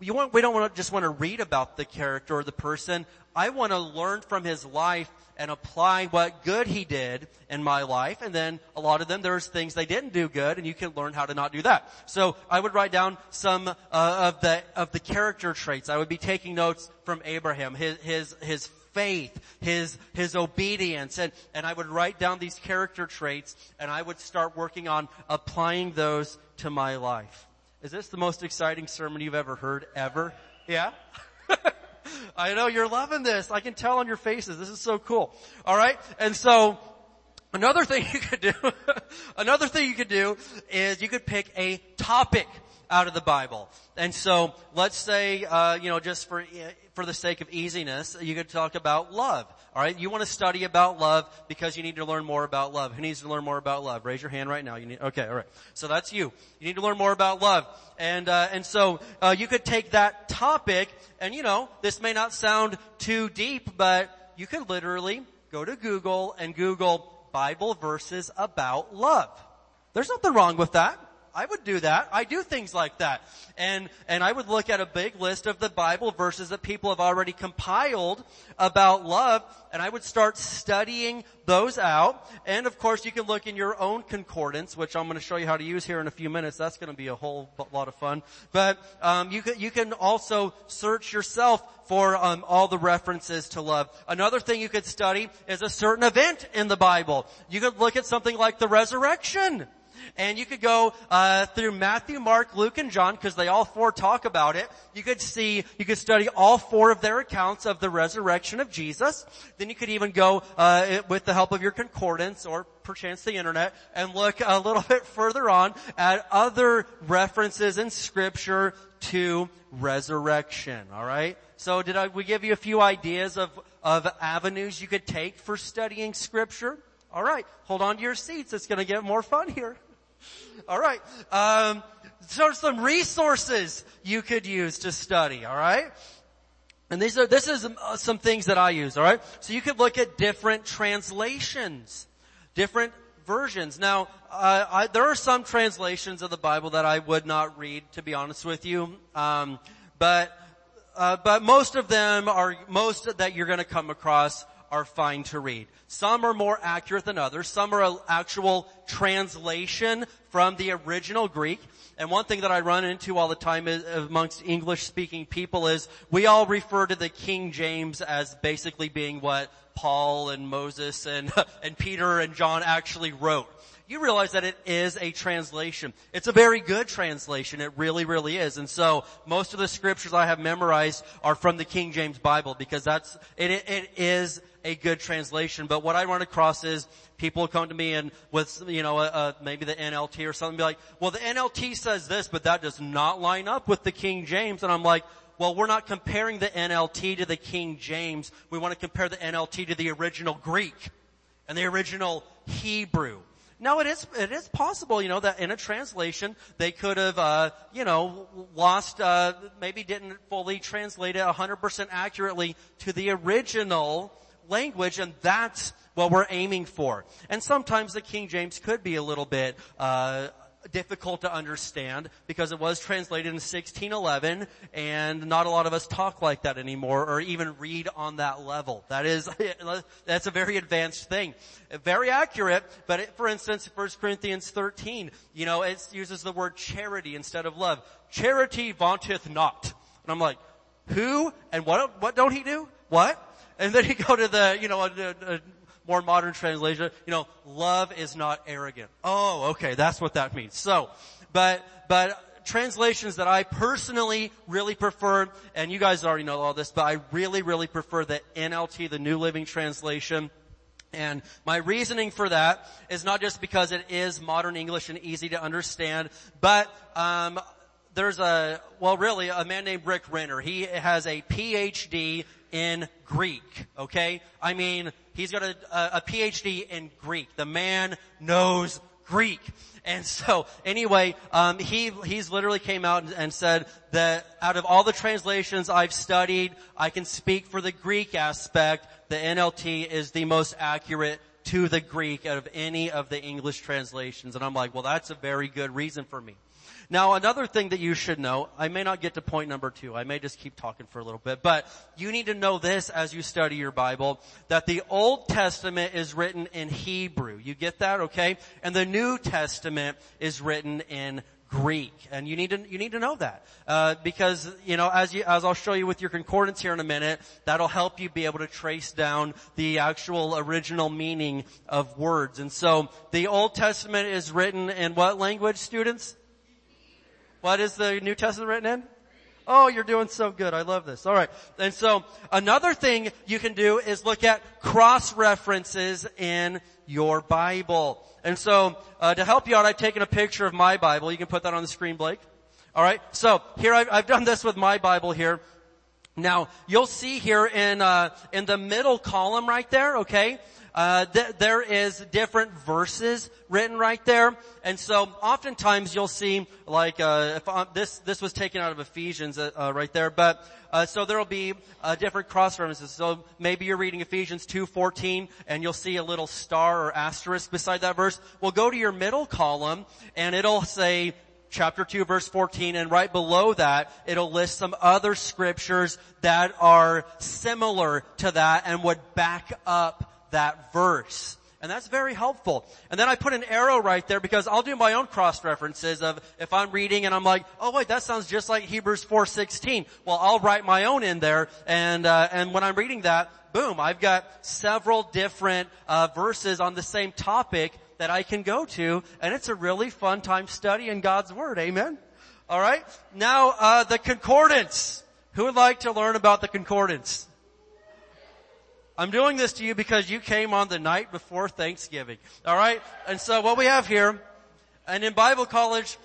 you want, we don't want to just want to read about the character or the person. I want to learn from his life and apply what good he did in my life. And then a lot of them, there's things they didn't do good and you can learn how to not do that. So I would write down some uh, of the, of the character traits. I would be taking notes from Abraham, his, his, his faith, his, his obedience, and, and I would write down these character traits and I would start working on applying those to my life. Is this the most exciting sermon you've ever heard ever? Yeah? I know you're loving this. I can tell on your faces. This is so cool. Alright? And so, another thing you could do, another thing you could do is you could pick a topic out of the Bible. And so, let's say, uh, you know, just for, for the sake of easiness, you could talk about love. Alright? You want to study about love because you need to learn more about love. Who needs to learn more about love? Raise your hand right now. You need, okay, alright. So that's you. You need to learn more about love. And, uh, and so, uh, you could take that topic and you know, this may not sound too deep, but you could literally go to Google and Google Bible verses about love. There's nothing wrong with that. I would do that. I do things like that. And, and I would look at a big list of the Bible verses that people have already compiled about love, and I would start studying those out. And of course, you can look in your own concordance, which I'm going to show you how to use here in a few minutes. That's going to be a whole lot of fun. But um, you can you can also search yourself for um, all the references to love. Another thing you could study is a certain event in the Bible. You could look at something like the resurrection. And you could go uh, through Matthew, Mark, Luke, and John because they all four talk about it. You could see, you could study all four of their accounts of the resurrection of Jesus. Then you could even go uh, with the help of your concordance or perchance the internet and look a little bit further on at other references in Scripture to resurrection. All right. So did I, we give you a few ideas of of avenues you could take for studying Scripture? All right, hold on to your seats. It's going to get more fun here. All right. Um, so some resources you could use to study. All right. And these are, this is uh, some things that I use. All right. So you could look at different translations, different versions. Now, uh, I, there are some translations of the Bible that I would not read, to be honest with you. Um, but uh, but most of them are most that you're going to come across are fine to read. Some are more accurate than others. Some are an actual translation from the original Greek. And one thing that I run into all the time is, amongst English speaking people is we all refer to the King James as basically being what Paul and Moses and, and Peter and John actually wrote you realize that it is a translation. It's a very good translation. It really, really is. And so most of the scriptures I have memorized are from the King James Bible because that's, it, it is a good translation. But what I run across is people come to me and with, you know, uh, maybe the NLT or something be like, well the NLT says this, but that does not line up with the King James. And I'm like, well, we're not comparing the NLT to the King James. We want to compare the NLT to the original Greek and the original Hebrew. No, it is it is possible, you know, that in a translation they could have, uh, you know, lost, uh, maybe didn't fully translate it 100% accurately to the original language, and that's what we're aiming for. And sometimes the King James could be a little bit uh, difficult to understand because it was translated in 1611 and not a lot of us talk like that anymore or even read on that level. That is, that's a very advanced thing. Very accurate, but it, for instance, 1 Corinthians 13, you know, it uses the word charity instead of love. Charity vaunteth not. And I'm like, who and what, what don't he do? What? And then you go to the, you know, a, more modern translation, you know, love is not arrogant. Oh, okay, that's what that means. So, but, but translations that I personally really prefer, and you guys already know all this, but I really, really prefer the NLT, the New Living Translation. And my reasoning for that is not just because it is modern English and easy to understand, but um, there's a well, really, a man named Rick Renner. He has a PhD in Greek. Okay, I mean, he's got a, a PhD in Greek. The man knows Greek. And so, anyway, um, he he's literally came out and, and said that out of all the translations I've studied, I can speak for the Greek aspect. The NLT is the most accurate to the Greek out of any of the English translations. And I'm like, well, that's a very good reason for me. Now, another thing that you should know, I may not get to point number two. I may just keep talking for a little bit, but you need to know this as you study your Bible, that the Old Testament is written in Hebrew. You get that, okay? And the New Testament is written in Greek, and you need to you need to know that uh, because you know as you as I'll show you with your concordance here in a minute, that'll help you be able to trace down the actual original meaning of words. And so the Old Testament is written in what language, students? What is the New Testament written in? Oh, you're doing so good. I love this. All right. And so another thing you can do is look at cross references in your Bible. And so uh, to help you out, I've taken a picture of my Bible. You can put that on the screen, Blake. All right. So here I've, I've done this with my Bible here. Now you'll see here in uh, in the middle column right there. Okay. Uh, th- there is different verses written right there, and so oftentimes you'll see like uh, if I'm, this this was taken out of Ephesians uh, uh right there, but uh, so there will be uh, different cross references. So maybe you're reading Ephesians two fourteen, and you'll see a little star or asterisk beside that verse. Well, go to your middle column, and it'll say chapter 2 verse 14 and right below that it'll list some other scriptures that are similar to that and would back up that verse. And that's very helpful. And then I put an arrow right there because I'll do my own cross references of if I'm reading and I'm like, oh wait, that sounds just like Hebrews 4:16. Well, I'll write my own in there, and uh, and when I'm reading that, boom, I've got several different uh, verses on the same topic that I can go to, and it's a really fun time studying God's Word. Amen. All right. Now uh, the concordance. Who would like to learn about the concordance? I'm doing this to you because you came on the night before Thanksgiving. Alright? And so what we have here, and in Bible college,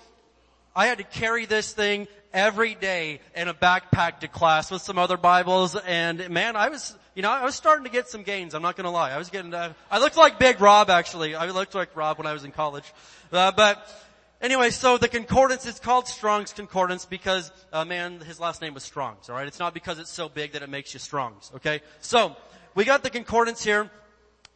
I had to carry this thing every day in a backpack to class with some other Bibles and man, I was, you know, I was starting to get some gains, I'm not gonna lie. I was getting, uh, I looked like Big Rob actually. I looked like Rob when I was in college. Uh, but Anyway, so the concordance is called Strong's Concordance because, uh, man, his last name was Strong's, alright? It's not because it's so big that it makes you Strong's, okay? So, we got the concordance here,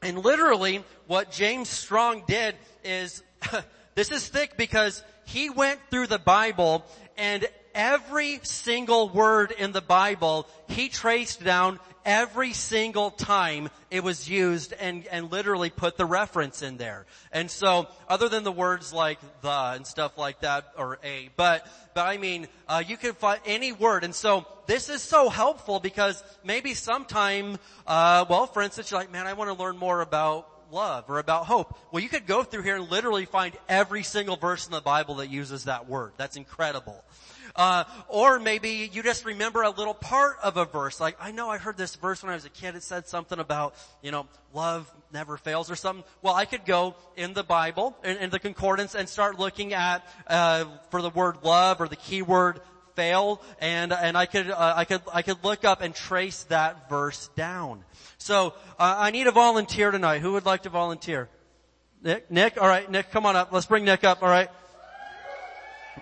and literally what James Strong did is, this is thick because he went through the Bible and every single word in the Bible he traced down every single time it was used and, and literally put the reference in there. And so, other than the words like the and stuff like that, or a, but, but I mean, uh, you can find any word. And so, this is so helpful because maybe sometime, uh, well, for instance, you're like, man, I want to learn more about love or about hope. Well, you could go through here and literally find every single verse in the Bible that uses that word. That's incredible. Uh, or maybe you just remember a little part of a verse. Like, I know I heard this verse when I was a kid. It said something about, you know, love never fails or something. Well, I could go in the Bible, in, in the concordance, and start looking at, uh, for the word love or the keyword fail, and, and I could, uh, I could, I could look up and trace that verse down. So, uh, I need a volunteer tonight. Who would like to volunteer? Nick? Nick? Alright, Nick, come on up. Let's bring Nick up, alright?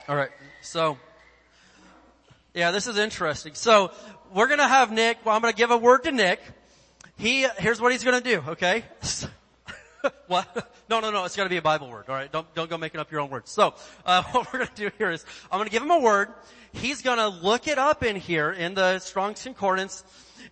Alright, so, yeah, this is interesting. So we're gonna have Nick, well, I'm gonna give a word to Nick. He, here's what he's gonna do, okay? what? No, no, no, it's gotta be a Bible word, alright? Don't, don't go making up your own words. So, uh, what we're gonna do here is, I'm gonna give him a word. He's gonna look it up in here, in the Strong's Concordance,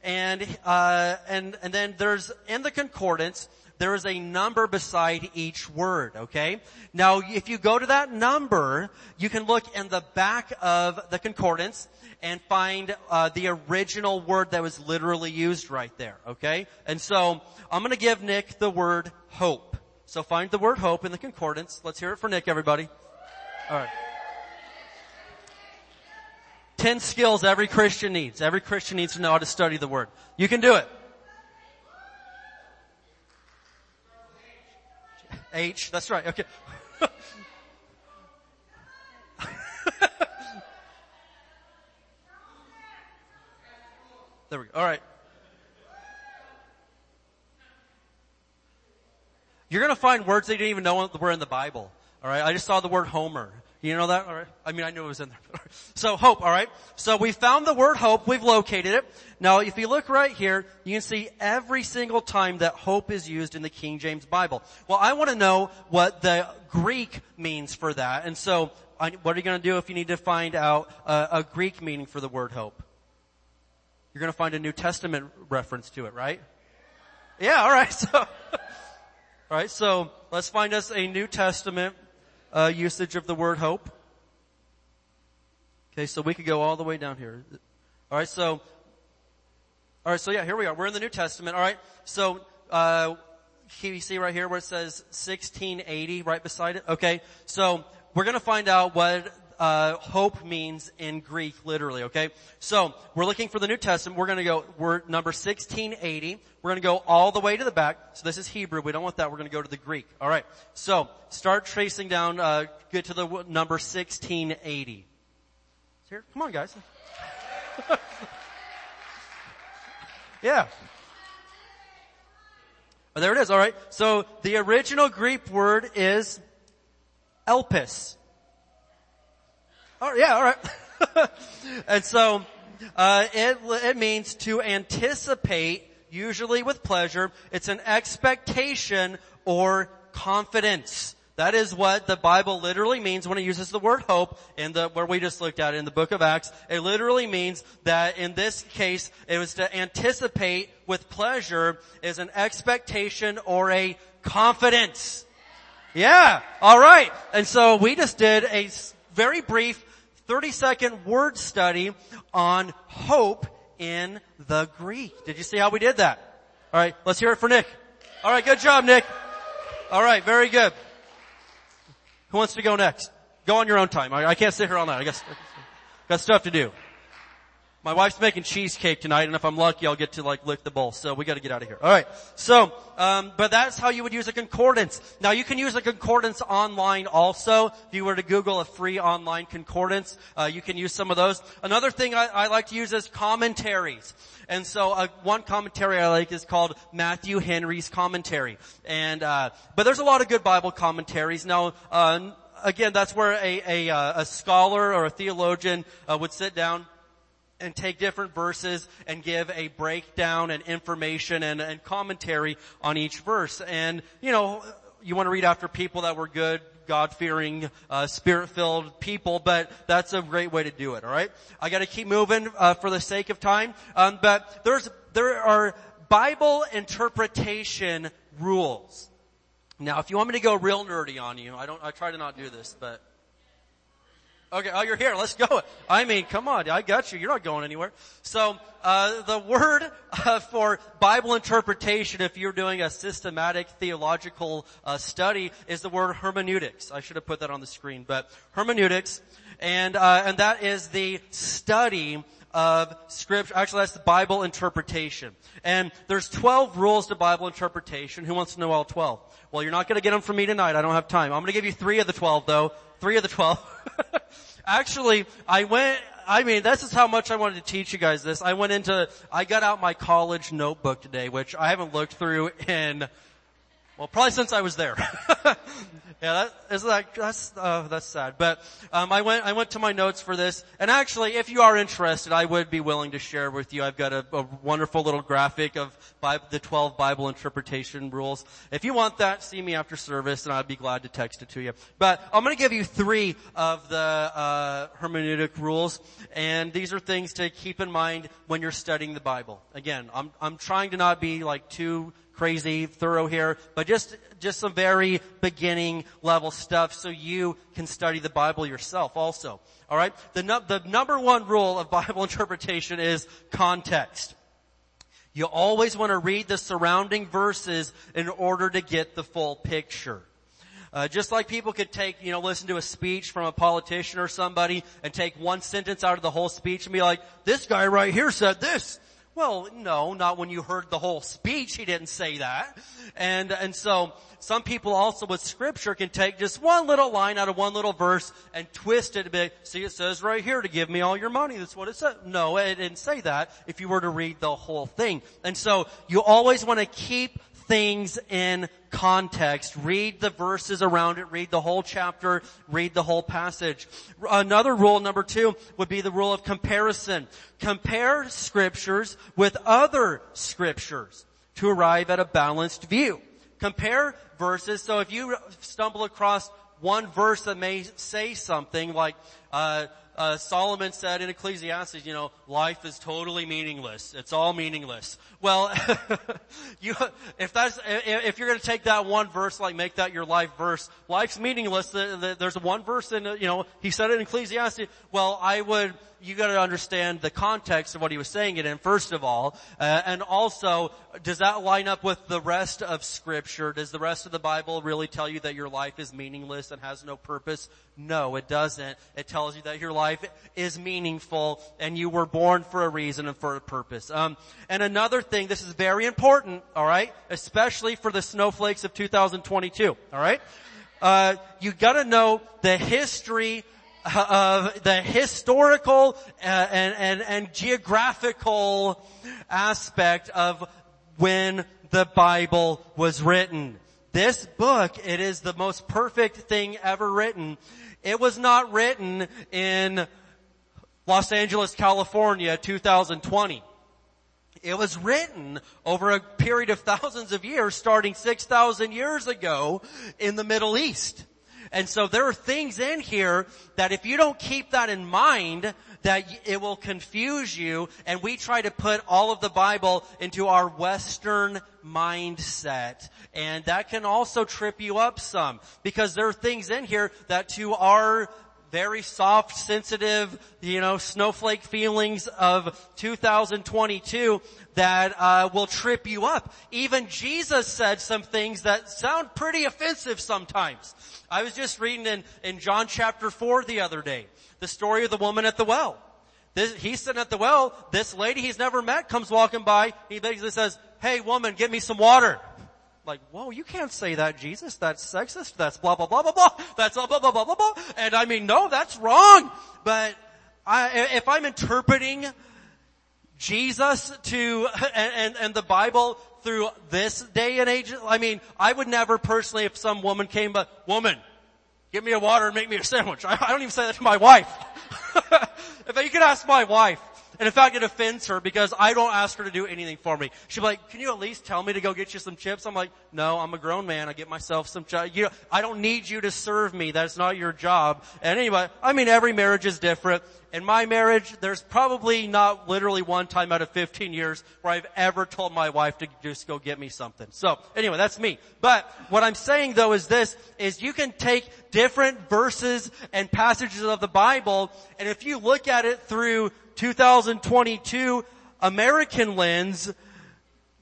and, uh, and, and then there's, in the Concordance, there is a number beside each word, okay? Now, if you go to that number, you can look in the back of the concordance and find uh, the original word that was literally used right there, okay? And so, I'm gonna give Nick the word hope. So find the word hope in the concordance. Let's hear it for Nick, everybody. Alright. Ten skills every Christian needs. Every Christian needs to know how to study the Word. You can do it. H, that's right, okay. there we go, alright. You're gonna find words they didn't even know were in the Bible. Alright, I just saw the word Homer. You know that? All right. I mean, I knew it was in there. so hope, all right. So we found the word hope. We've located it. Now, if you look right here, you can see every single time that hope is used in the King James Bible. Well, I want to know what the Greek means for that. And so, what are you going to do if you need to find out a, a Greek meaning for the word hope? You're going to find a New Testament reference to it, right? Yeah, all right. So, all right. So let's find us a New Testament uh, usage of the word hope. Okay, so we could go all the way down here. All right, so all right, so yeah, here we are. We're in the New Testament. All right, so uh, can you see right here where it says 1680 right beside it? Okay, so we're going to find out what uh, hope means in Greek, literally. Okay, so we're looking for the New Testament. We're going to go. We're number 1680. We're going to go all the way to the back. So this is Hebrew. We don't want that. We're going to go to the Greek. All right. So start tracing down. Uh, get to the number 1680. Here, come on, guys. yeah. There it is. All right. So the original Greek word is elpis. Oh, yeah, all right. and so, uh, it, it means to anticipate, usually with pleasure. It's an expectation or confidence. That is what the Bible literally means when it uses the word hope in the, where we just looked at it in the book of Acts. It literally means that in this case, it was to anticipate with pleasure is an expectation or a confidence. Yeah, alright. And so we just did a very brief 30 second word study on hope in the Greek. Did you see how we did that? Alright, let's hear it for Nick. Alright, good job Nick. Alright, very good. Who wants to go next? Go on your own time. I, I can't sit here all night. I guess, got stuff to do. My wife's making cheesecake tonight, and if I'm lucky, I'll get to like lick the bowl. So we got to get out of here. All right. So, um, but that's how you would use a concordance. Now you can use a concordance online also. If you were to Google a free online concordance, uh, you can use some of those. Another thing I, I like to use is commentaries. And so uh, one commentary I like is called Matthew Henry's commentary. And uh, but there's a lot of good Bible commentaries. Now, uh, again, that's where a a, uh, a scholar or a theologian uh, would sit down and take different verses and give a breakdown and information and, and commentary on each verse. And, you know, you want to read after people that were good, God-fearing, uh, spirit-filled people, but that's a great way to do it, alright? I gotta keep moving, uh, for the sake of time. Um, but there's, there are Bible interpretation rules. Now, if you want me to go real nerdy on you, I don't, I try to not do this, but Okay, oh, you're here. Let's go. I mean, come on, I got you. You're not going anywhere. So, uh, the word uh, for Bible interpretation, if you're doing a systematic theological uh, study, is the word hermeneutics. I should have put that on the screen, but hermeneutics, and uh, and that is the study of scripture. Actually, that's the Bible interpretation. And there's 12 rules to Bible interpretation. Who wants to know all 12? Well, you're not going to get them from me tonight. I don't have time. I'm going to give you three of the 12, though. Three of the 12. Actually, I went, I mean, this is how much I wanted to teach you guys this. I went into, I got out my college notebook today, which I haven't looked through in, well, probably since I was there. Yeah, that is that that's uh, that's sad. But um, I went I went to my notes for this, and actually, if you are interested, I would be willing to share with you. I've got a, a wonderful little graphic of the 12 Bible interpretation rules. If you want that, see me after service, and I'd be glad to text it to you. But I'm going to give you three of the uh, hermeneutic rules, and these are things to keep in mind when you're studying the Bible. Again, I'm I'm trying to not be like too crazy thorough here, but just, just some very beginning level stuff so you can study the Bible yourself also. Alright? The, nu- the number one rule of Bible interpretation is context. You always want to read the surrounding verses in order to get the full picture. Uh, just like people could take, you know, listen to a speech from a politician or somebody and take one sentence out of the whole speech and be like, this guy right here said this. Well, no, not when you heard the whole speech. He didn't say that. And, and so some people also with scripture can take just one little line out of one little verse and twist it a bit. See, it says right here to give me all your money. That's what it said. No, it didn't say that if you were to read the whole thing. And so you always want to keep things in context. Read the verses around it, read the whole chapter, read the whole passage. Another rule, number two, would be the rule of comparison. Compare scriptures with other scriptures to arrive at a balanced view. Compare verses, so if you stumble across one verse that may say something like, uh, uh, Solomon said in Ecclesiastes, you know, life is totally meaningless. It's all meaningless. Well, you, if that's, if you're going to take that one verse, like make that your life verse, life's meaningless. There's one verse in, you know, he said it in Ecclesiastes. Well, I would, you got to understand the context of what he was saying it in, first of all, uh, and also, does that line up with the rest of Scripture? Does the rest of the Bible really tell you that your life is meaningless and has no purpose? No, it doesn't. It tells you that your life is meaningful and you were born for a reason and for a purpose. Um, and another thing, this is very important, all right, especially for the snowflakes of 2022. All right, uh, you got to know the history of the historical uh, and, and, and geographical aspect of when the Bible was written. This book, it is the most perfect thing ever written. It was not written in Los Angeles, California, 2020. It was written over a period of thousands of years, starting 6,000 years ago in the Middle East. And so there are things in here that if you don't keep that in mind, that it will confuse you and we try to put all of the Bible into our Western mindset. And that can also trip you up some because there are things in here that to our very soft, sensitive, you know, snowflake feelings of 2022 that uh, will trip you up. Even Jesus said some things that sound pretty offensive sometimes. I was just reading in, in John chapter 4 the other day, the story of the woman at the well. This, he's sitting at the well, this lady he's never met comes walking by, he basically says, hey woman, get me some water. Like, whoa, you can't say that, Jesus. That's sexist. That's blah, blah, blah, blah, blah. That's blah, blah, blah, blah, blah. And I mean, no, that's wrong. But I, if I'm interpreting Jesus to, and, and, and the Bible through this day and age, I mean, I would never personally, if some woman came, but woman, get me a water and make me a sandwich. I, I don't even say that to my wife. if you could ask my wife, and in fact, it offends her because I don't ask her to do anything for me. She'll be like, can you at least tell me to go get you some chips? I'm like, no, I'm a grown man. I get myself some chips. You know, I don't need you to serve me. That's not your job. And anyway, I mean, every marriage is different. In my marriage, there's probably not literally one time out of 15 years where I've ever told my wife to just go get me something. So anyway, that's me. But what I'm saying though is this, is you can take different verses and passages of the Bible, and if you look at it through 2022 American lens,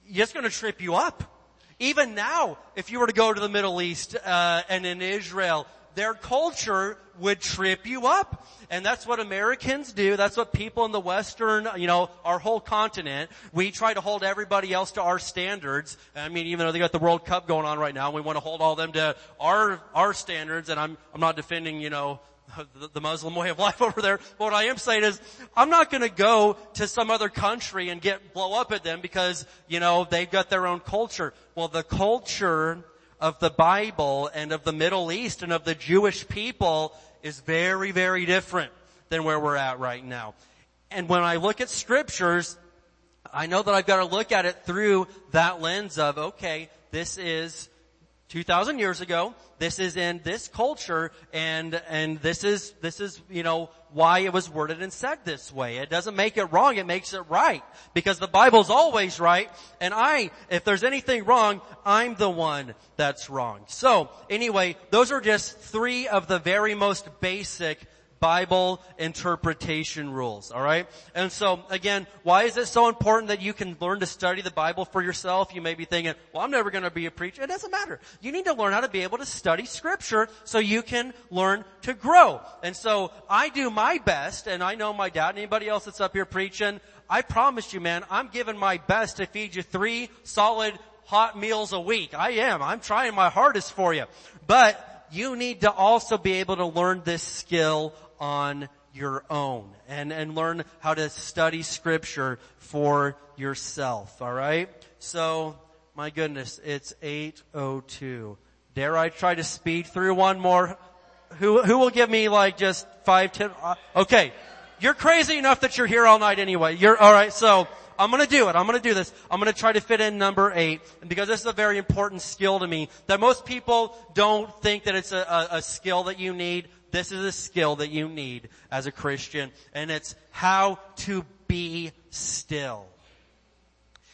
it's going to trip you up. Even now, if you were to go to the Middle East uh, and in Israel, their culture would trip you up. And that's what Americans do. That's what people in the Western, you know, our whole continent, we try to hold everybody else to our standards. I mean, even though they got the World Cup going on right now, we want to hold all them to our, our standards. And I'm, I'm not defending, you know, the Muslim way of life over there. But what I am saying is, I'm not gonna go to some other country and get, blow up at them because, you know, they've got their own culture. Well, the culture of the Bible and of the Middle East and of the Jewish people is very, very different than where we're at right now. And when I look at scriptures, I know that I've got to look at it through that lens of, okay, this is 2,000 years ago. This is in this culture and, and this is, this is, you know, why it was worded and said this way. It doesn't make it wrong, it makes it right. Because the Bible's always right, and I, if there's anything wrong, I'm the one that's wrong. So, anyway, those are just three of the very most basic Bible interpretation rules, alright? And so, again, why is it so important that you can learn to study the Bible for yourself? You may be thinking, well, I'm never gonna be a preacher. It doesn't matter. You need to learn how to be able to study scripture so you can learn to grow. And so, I do my best, and I know my dad, anybody else that's up here preaching, I promise you, man, I'm giving my best to feed you three solid hot meals a week. I am. I'm trying my hardest for you. But you need to also be able to learn this skill on your own and, and learn how to study scripture for yourself. All right. So, my goodness, it's 802. Dare I try to speed through one more? Who, who will give me like just five, ten? Uh, okay. You're crazy enough that you're here all night anyway. You're, alright, so, I'm gonna do it. I'm gonna do this. I'm gonna try to fit in number eight, And because this is a very important skill to me, that most people don't think that it's a, a, a skill that you need. This is a skill that you need as a Christian, and it's how to be still.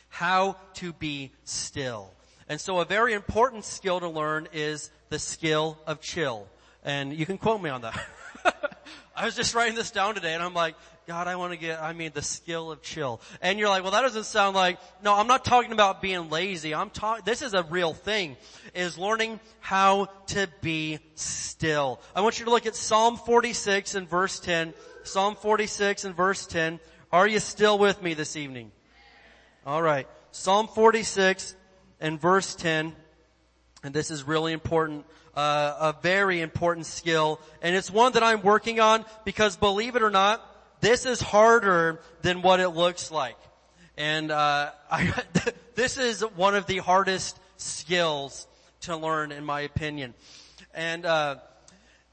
How to be still. And so a very important skill to learn is the skill of chill. And you can quote me on that. I was just writing this down today and I'm like, God, I want to get, I mean, the skill of chill. And you're like, well, that doesn't sound like, no, I'm not talking about being lazy. I'm talking, this is a real thing, is learning how to be still. I want you to look at Psalm 46 and verse 10. Psalm 46 and verse 10. Are you still with me this evening? Alright. Psalm 46 and verse 10. And this is really important uh, a very important skill, and it's one that I'm working on because believe it or not, this is harder than what it looks like. And uh, I, this is one of the hardest skills to learn, in my opinion. And uh,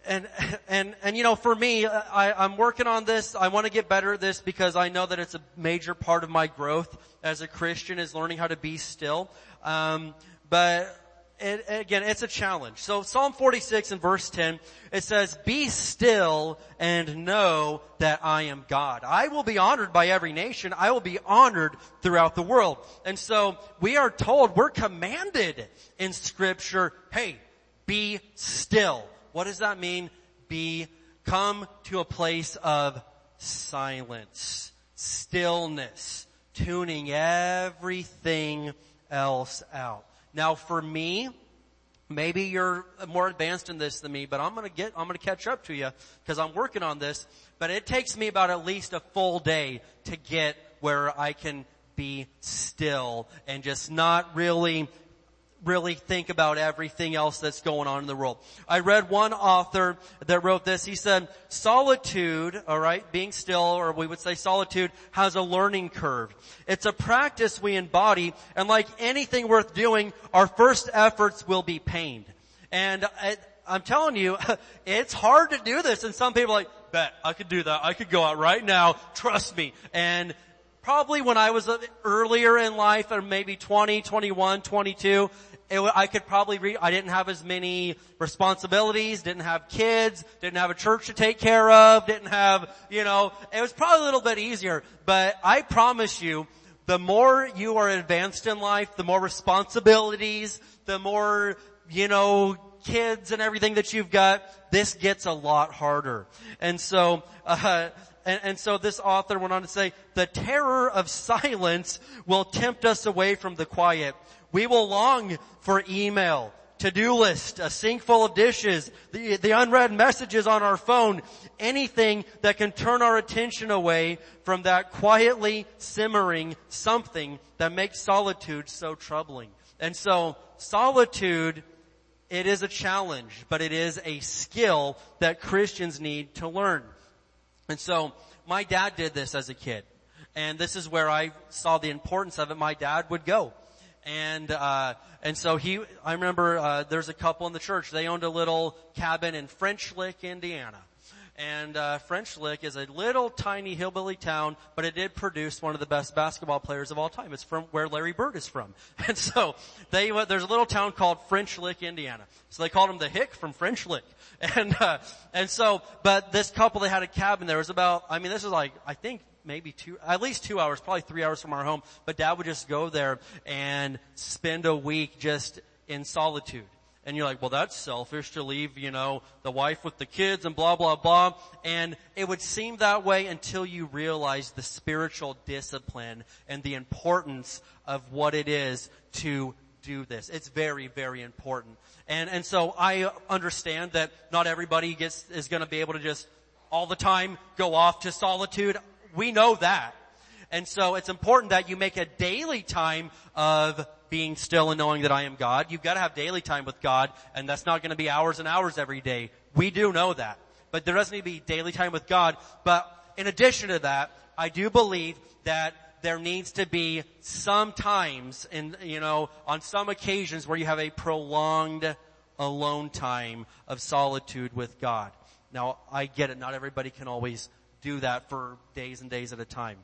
and and and you know, for me, I, I'm working on this. I want to get better at this because I know that it's a major part of my growth as a Christian is learning how to be still. Um, but again, it's a challenge. So Psalm 46 and verse 10, it says, be still and know that I am God. I will be honored by every nation. I will be honored throughout the world. And so we are told, we're commanded in scripture, hey, be still. What does that mean? Be, come to a place of silence, stillness, tuning everything else out. Now for me, maybe you're more advanced in this than me, but I'm gonna get, I'm gonna catch up to you because I'm working on this. But it takes me about at least a full day to get where I can be still and just not really really think about everything else that's going on in the world. I read one author that wrote this. He said, solitude, alright, being still, or we would say solitude, has a learning curve. It's a practice we embody, and like anything worth doing, our first efforts will be pained. And I, I'm telling you, it's hard to do this, and some people are like, bet, I could do that. I could go out right now. Trust me. And probably when I was earlier in life, or maybe 20, 21, 22, it, I could probably read, I didn't have as many responsibilities, didn't have kids, didn't have a church to take care of, didn't have, you know, it was probably a little bit easier, but I promise you, the more you are advanced in life, the more responsibilities, the more, you know, kids and everything that you've got, this gets a lot harder. And so, uh, and, and, so this author went on to say, the terror of silence will tempt us away from the quiet. We will long for email, to-do list, a sink full of dishes, the, the unread messages on our phone, anything that can turn our attention away from that quietly simmering something that makes solitude so troubling. And so solitude it is a challenge, but it is a skill that Christians need to learn. And so my dad did this as a kid. And this is where I saw the importance of it. My dad would go. And, uh, and so he, I remember, uh, there's a couple in the church. They owned a little cabin in French Lick, Indiana. And uh, French Lick is a little tiny hillbilly town, but it did produce one of the best basketball players of all time. It's from where Larry Bird is from. And so they went, there's a little town called French Lick, Indiana. So they called him the Hick from French Lick. And uh, and so, but this couple they had a cabin there. It was about, I mean, this is like I think maybe two, at least two hours, probably three hours from our home. But Dad would just go there and spend a week just in solitude. And you're like, well, that's selfish to leave, you know, the wife with the kids and blah, blah, blah. And it would seem that way until you realize the spiritual discipline and the importance of what it is to do this. It's very, very important. And, and so I understand that not everybody gets, is gonna be able to just all the time go off to solitude. We know that. And so it's important that you make a daily time of being still and knowing that I am God. You've got to have daily time with God, and that's not going to be hours and hours every day. We do know that. But there doesn't need to be daily time with God. But in addition to that, I do believe that there needs to be some times in, you know, on some occasions where you have a prolonged alone time of solitude with God. Now, I get it. Not everybody can always do that for days and days at a time.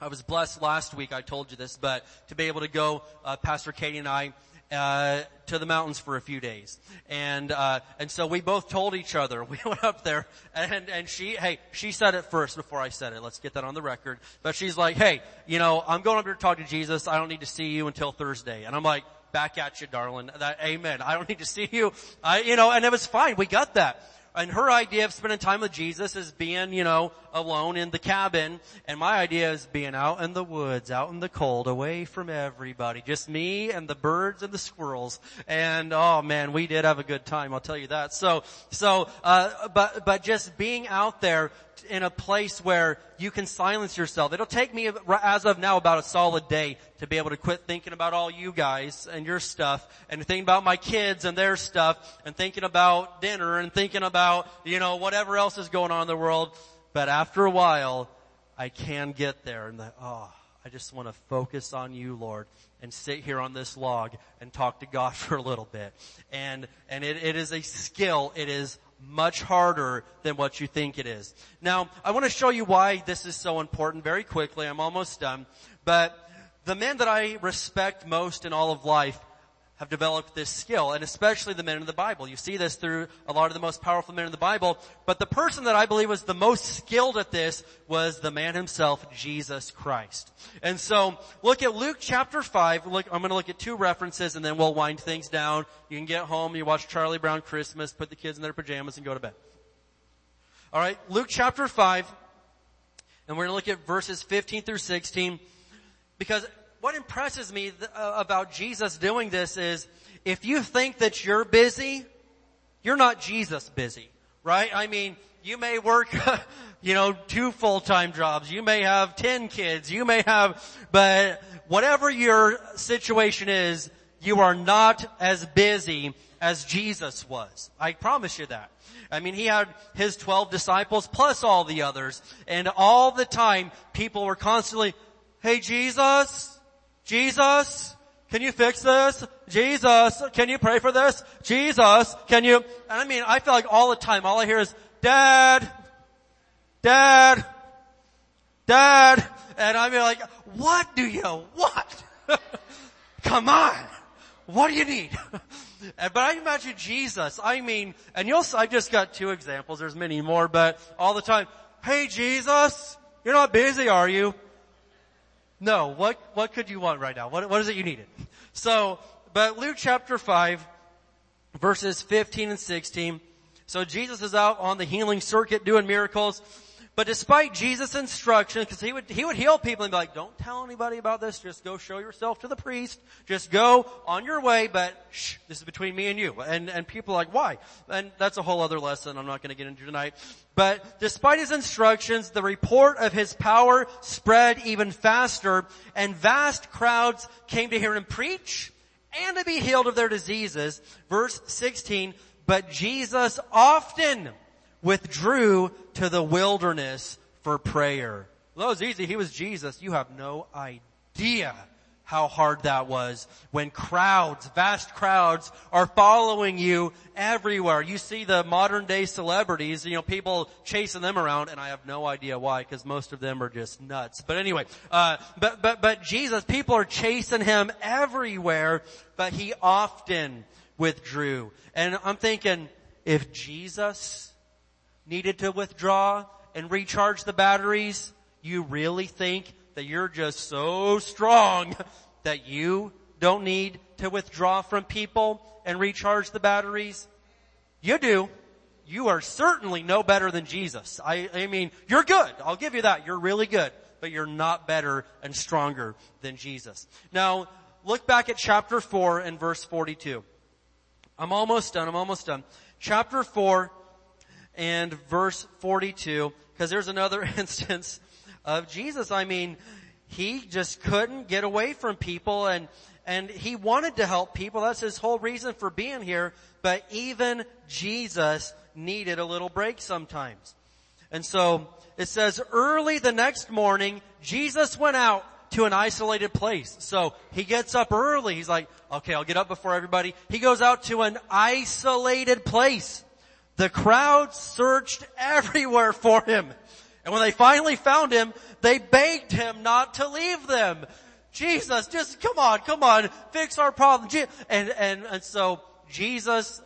I was blessed last week, I told you this, but to be able to go, uh, Pastor Katie and I, uh, to the mountains for a few days. And, uh, and so we both told each other, we went up there and, and she, hey, she said it first before I said it. Let's get that on the record. But she's like, hey, you know, I'm going up here to talk to Jesus. I don't need to see you until Thursday. And I'm like, back at you, darling. That, amen. I don't need to see you. I, you know, and it was fine. We got that. And her idea of spending time with Jesus is being, you know, alone in the cabin. And my idea is being out in the woods, out in the cold, away from everybody. Just me and the birds and the squirrels. And oh man, we did have a good time, I'll tell you that. So, so, uh, but, but just being out there in a place where you can silence yourself. It'll take me, as of now, about a solid day to be able to quit thinking about all you guys and your stuff and thinking about my kids and their stuff and thinking about dinner and thinking about, you know, whatever else is going on in the world. But after a while, I can get there and the, oh, I just want to focus on you, Lord, and sit here on this log and talk to God for a little bit. And, and it, it is a skill. It is much harder than what you think it is. Now, I want to show you why this is so important very quickly. I'm almost done. But the men that I respect most in all of life have developed this skill, and especially the men in the Bible. You see this through a lot of the most powerful men in the Bible, but the person that I believe was the most skilled at this was the man himself, Jesus Christ. And so, look at Luke chapter 5, look, I'm gonna look at two references and then we'll wind things down. You can get home, you watch Charlie Brown Christmas, put the kids in their pajamas and go to bed. Alright, Luke chapter 5, and we're gonna look at verses 15 through 16, because what impresses me th- uh, about Jesus doing this is if you think that you're busy, you're not Jesus busy, right? I mean, you may work, you know, two full-time jobs. You may have 10 kids. You may have, but whatever your situation is, you are not as busy as Jesus was. I promise you that. I mean, he had his 12 disciples plus all the others. And all the time, people were constantly, hey Jesus, Jesus, can you fix this? Jesus, can you pray for this? Jesus, can you? And I mean, I feel like all the time, all I hear is, Dad, Dad, Dad. And I'm like, what do you want? Come on. What do you need? but I imagine Jesus, I mean, and you'll, I've just got two examples, there's many more, but all the time, hey Jesus, you're not busy, are you? No, what, what could you want right now? What, what is it you needed? So, but Luke chapter 5, verses 15 and 16. So Jesus is out on the healing circuit doing miracles. But despite Jesus' instruction, because he would, he would heal people and be like, don't tell anybody about this, just go show yourself to the priest, just go on your way, but shh, this is between me and you. And, and people are like, why? And that's a whole other lesson I'm not gonna get into tonight. But despite his instructions, the report of his power spread even faster, and vast crowds came to hear him preach and to be healed of their diseases. Verse 16, but Jesus often withdrew to the wilderness for prayer. Well, that was easy. He was Jesus. You have no idea how hard that was when crowds, vast crowds are following you everywhere. You see the modern day celebrities, you know, people chasing them around and I have no idea why because most of them are just nuts. But anyway, uh, but, but, but Jesus, people are chasing him everywhere, but he often withdrew. And I'm thinking, if Jesus needed to withdraw and recharge the batteries, you really think that you're just so strong that you don't need to withdraw from people and recharge the batteries? You do. You are certainly no better than Jesus. I, I mean, you're good. I'll give you that. You're really good. But you're not better and stronger than Jesus. Now, look back at chapter 4 and verse 42. I'm almost done. I'm almost done. Chapter 4 and verse 42, because there's another instance of Jesus. I mean, he just couldn't get away from people and, and he wanted to help people. That's his whole reason for being here. But even Jesus needed a little break sometimes. And so it says early the next morning, Jesus went out to an isolated place. So he gets up early. He's like, okay, I'll get up before everybody. He goes out to an isolated place. The crowd searched everywhere for him. And when they finally found him, they begged him not to leave them. Jesus, just come on, come on, fix our problem. And, and, and so Jesus,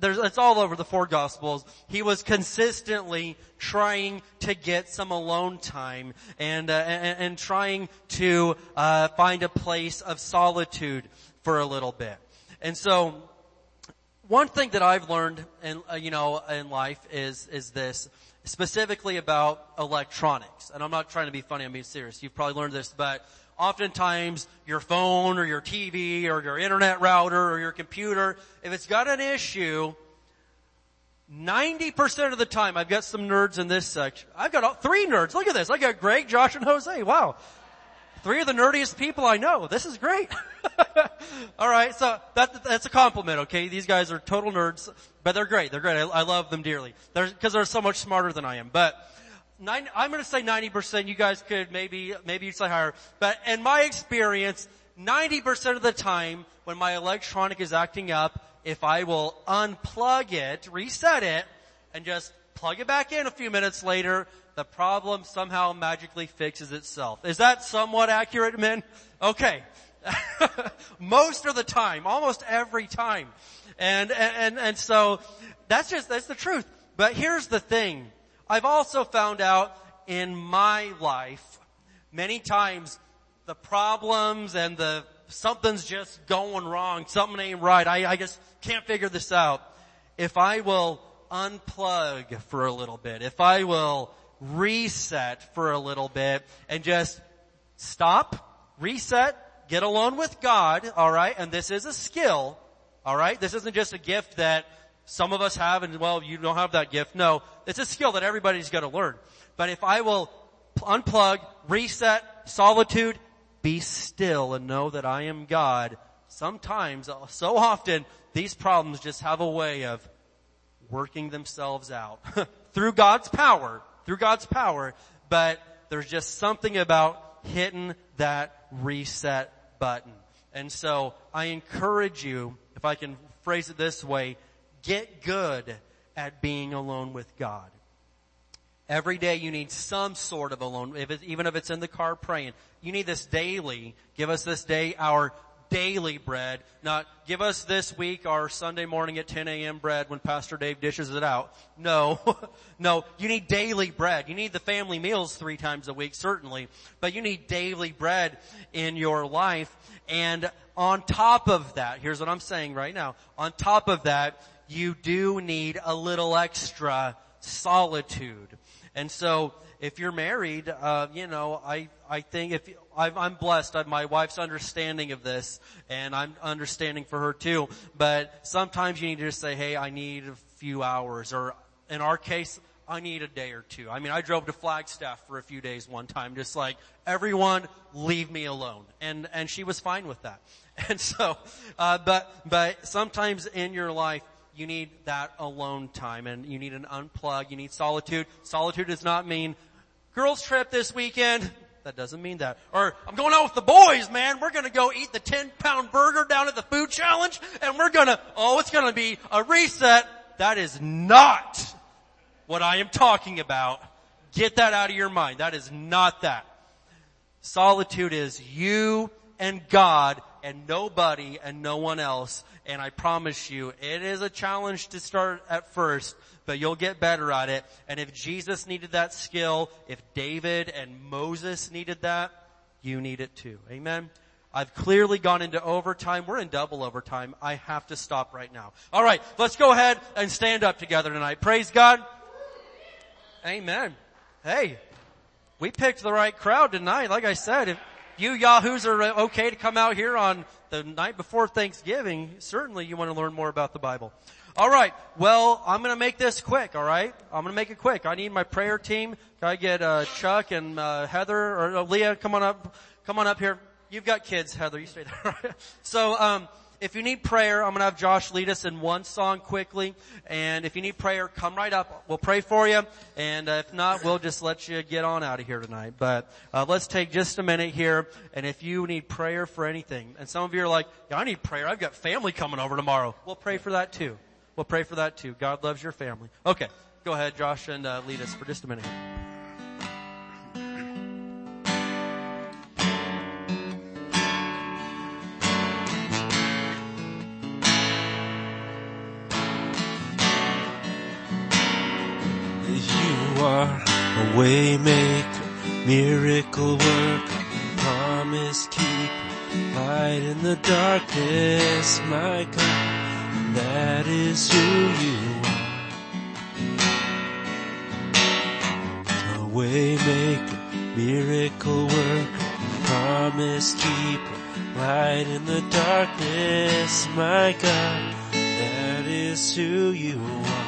there's, it's all over the four gospels. He was consistently trying to get some alone time and, uh, and, and, trying to, uh, find a place of solitude for a little bit. And so, one thing that I've learned in, uh, you know, in life is, is this specifically about electronics. And I'm not trying to be funny, I'm being serious. You've probably learned this, but oftentimes your phone or your TV or your internet router or your computer, if it's got an issue, 90% of the time, I've got some nerds in this section. I've got three nerds. Look at this. I got Greg, Josh, and Jose. Wow. Three of the nerdiest people I know. This is great. All right, so that, that's a compliment. Okay, these guys are total nerds, but they're great. They're great. I, I love them dearly. They're because they're so much smarter than I am. But nine, I'm going to say ninety percent. You guys could maybe maybe you'd say higher. But in my experience, ninety percent of the time when my electronic is acting up, if I will unplug it, reset it, and just plug it back in a few minutes later, the problem somehow magically fixes itself. Is that somewhat accurate, men? Okay. Most of the time, almost every time. And, and, and so that's just, that's the truth. But here's the thing. I've also found out in my life, many times the problems and the something's just going wrong, something ain't right, I, I just can't figure this out. If I will unplug for a little bit, if I will reset for a little bit and just stop, reset, get alone with God, alright? And this is a skill, alright? This isn't just a gift that some of us have and well, you don't have that gift. No, it's a skill that everybody's gotta learn. But if I will unplug, reset, solitude, be still and know that I am God, sometimes, so often, these problems just have a way of working themselves out through God's power through God's power, but there's just something about hitting that reset button. And so I encourage you, if I can phrase it this way, get good at being alone with God. Every day you need some sort of alone, if it, even if it's in the car praying. You need this daily. Give us this day our daily bread, not give us this week our Sunday morning at 10 a.m. bread when Pastor Dave dishes it out. No, no, you need daily bread. You need the family meals three times a week, certainly, but you need daily bread in your life. And on top of that, here's what I'm saying right now. On top of that, you do need a little extra solitude. And so, if you're married, uh, you know, I I think if I'm I'm blessed, my wife's understanding of this, and I'm understanding for her too. But sometimes you need to just say, "Hey, I need a few hours," or in our case, I need a day or two. I mean, I drove to Flagstaff for a few days one time, just like everyone, leave me alone, and and she was fine with that. And so, uh, but but sometimes in your life you need that alone time and you need an unplug, you need solitude. Solitude does not mean girls trip this weekend. That doesn't mean that. Or, I'm going out with the boys, man. We're gonna go eat the 10 pound burger down at the food challenge and we're gonna, oh, it's gonna be a reset. That is not what I am talking about. Get that out of your mind. That is not that. Solitude is you and God and nobody and no one else. And I promise you, it is a challenge to start at first, but you'll get better at it. And if Jesus needed that skill, if David and Moses needed that, you need it too. Amen. I've clearly gone into overtime. We're in double overtime. I have to stop right now. All right, let's go ahead and stand up together tonight. Praise God. Amen. Hey, we picked the right crowd tonight. Like I said, if you yahoos are uh, okay to come out here on the night before Thanksgiving, certainly you want to learn more about the Bible. All right. Well, I'm going to make this quick. All right. I'm going to make it quick. I need my prayer team. Can I get uh, Chuck and uh, Heather or uh, Leah? Come on up. Come on up here. You've got kids, Heather. You stay there. so, um, if you need prayer, I'm going to have Josh lead us in one song quickly. And if you need prayer, come right up. We'll pray for you. And uh, if not, we'll just let you get on out of here tonight. But uh, let's take just a minute here. And if you need prayer for anything, and some of you are like, yeah, I need prayer. I've got family coming over tomorrow. We'll pray for that too. We'll pray for that too. God loves your family. Okay. Go ahead, Josh, and uh, lead us for just a minute. A waymaker, miracle worker, promise keeper, light in the darkness, my God, that is who you are. A waymaker, miracle worker, promise keeper, light in the darkness, my God, that is who you are.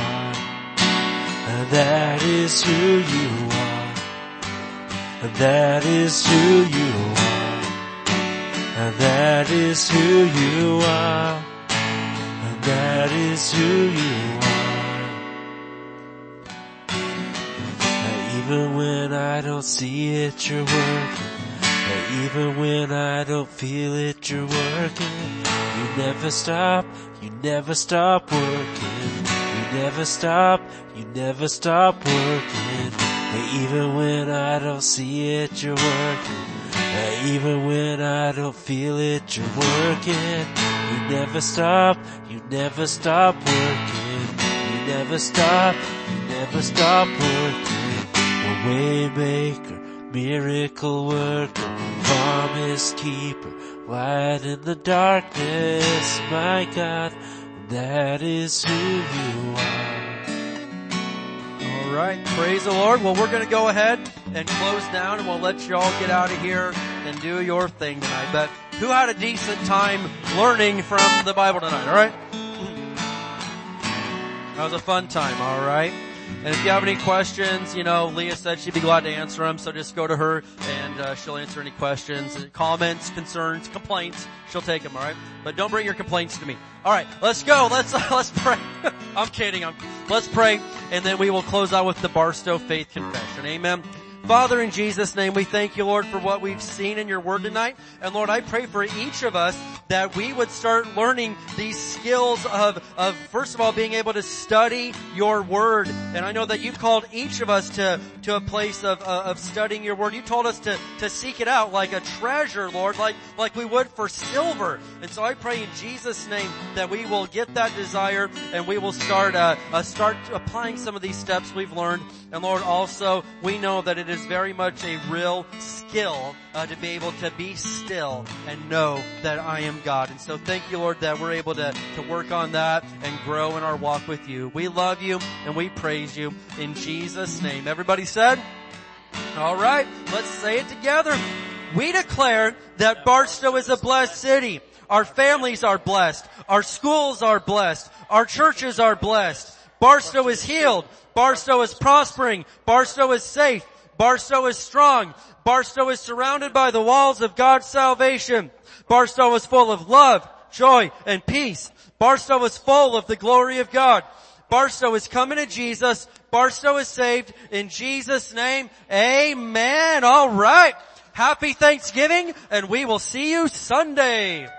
That is who you are. That is who you are. That is who you are. That is who you are. Even when I don't see it, you're working. Even when I don't feel it, you're working. You never stop, you never stop working. Never stop, you never stop working. And even when I don't see it, you're working. And even when I don't feel it, you're working. You never stop, you never stop working. You never stop, you never stop working. A waymaker, miracle worker, promise keeper, light in the darkness, my God, that is who you are. All right. Praise the Lord. Well, we're going to go ahead and close down and we'll let you all get out of here and do your thing tonight. But who had a decent time learning from the Bible tonight? All right. That was a fun time. All right. And if you have any questions, you know, Leah said she'd be glad to answer them. So just go to her and uh, she'll answer any questions, comments, concerns, complaints. She'll take them. All right. But don't bring your complaints to me. All right. Let's go. Let's uh, let's pray. I'm kidding. I'm, let's pray, and then we will close out with the Barstow Faith Confession. Amen. Father, in Jesus' name, we thank you, Lord, for what we've seen in your word tonight. And Lord, I pray for each of us that we would start learning these skills of, of first of all, being able to study your word. And I know that you've called each of us to, to a place of, uh, of studying your word. You told us to, to seek it out like a treasure, Lord, like, like we would for silver. And so I pray in Jesus' name that we will get that desire and we will start, uh, uh, start applying some of these steps we've learned. And Lord, also, we know that it is very much a real skill uh, to be able to be still and know that I am God. And so thank you, Lord, that we're able to, to work on that and grow in our walk with you. We love you and we praise you in Jesus' name. Everybody said? All right, let's say it together. We declare that Barstow is a blessed city. Our families are blessed. Our schools are blessed. Our churches are blessed. Barstow is healed. Barstow is prospering. Barstow is safe. Barstow is strong. Barstow is surrounded by the walls of God's salvation. Barstow is full of love, joy, and peace. Barstow is full of the glory of God. Barstow is coming to Jesus. Barstow is saved in Jesus name. Amen. All right. Happy Thanksgiving and we will see you Sunday.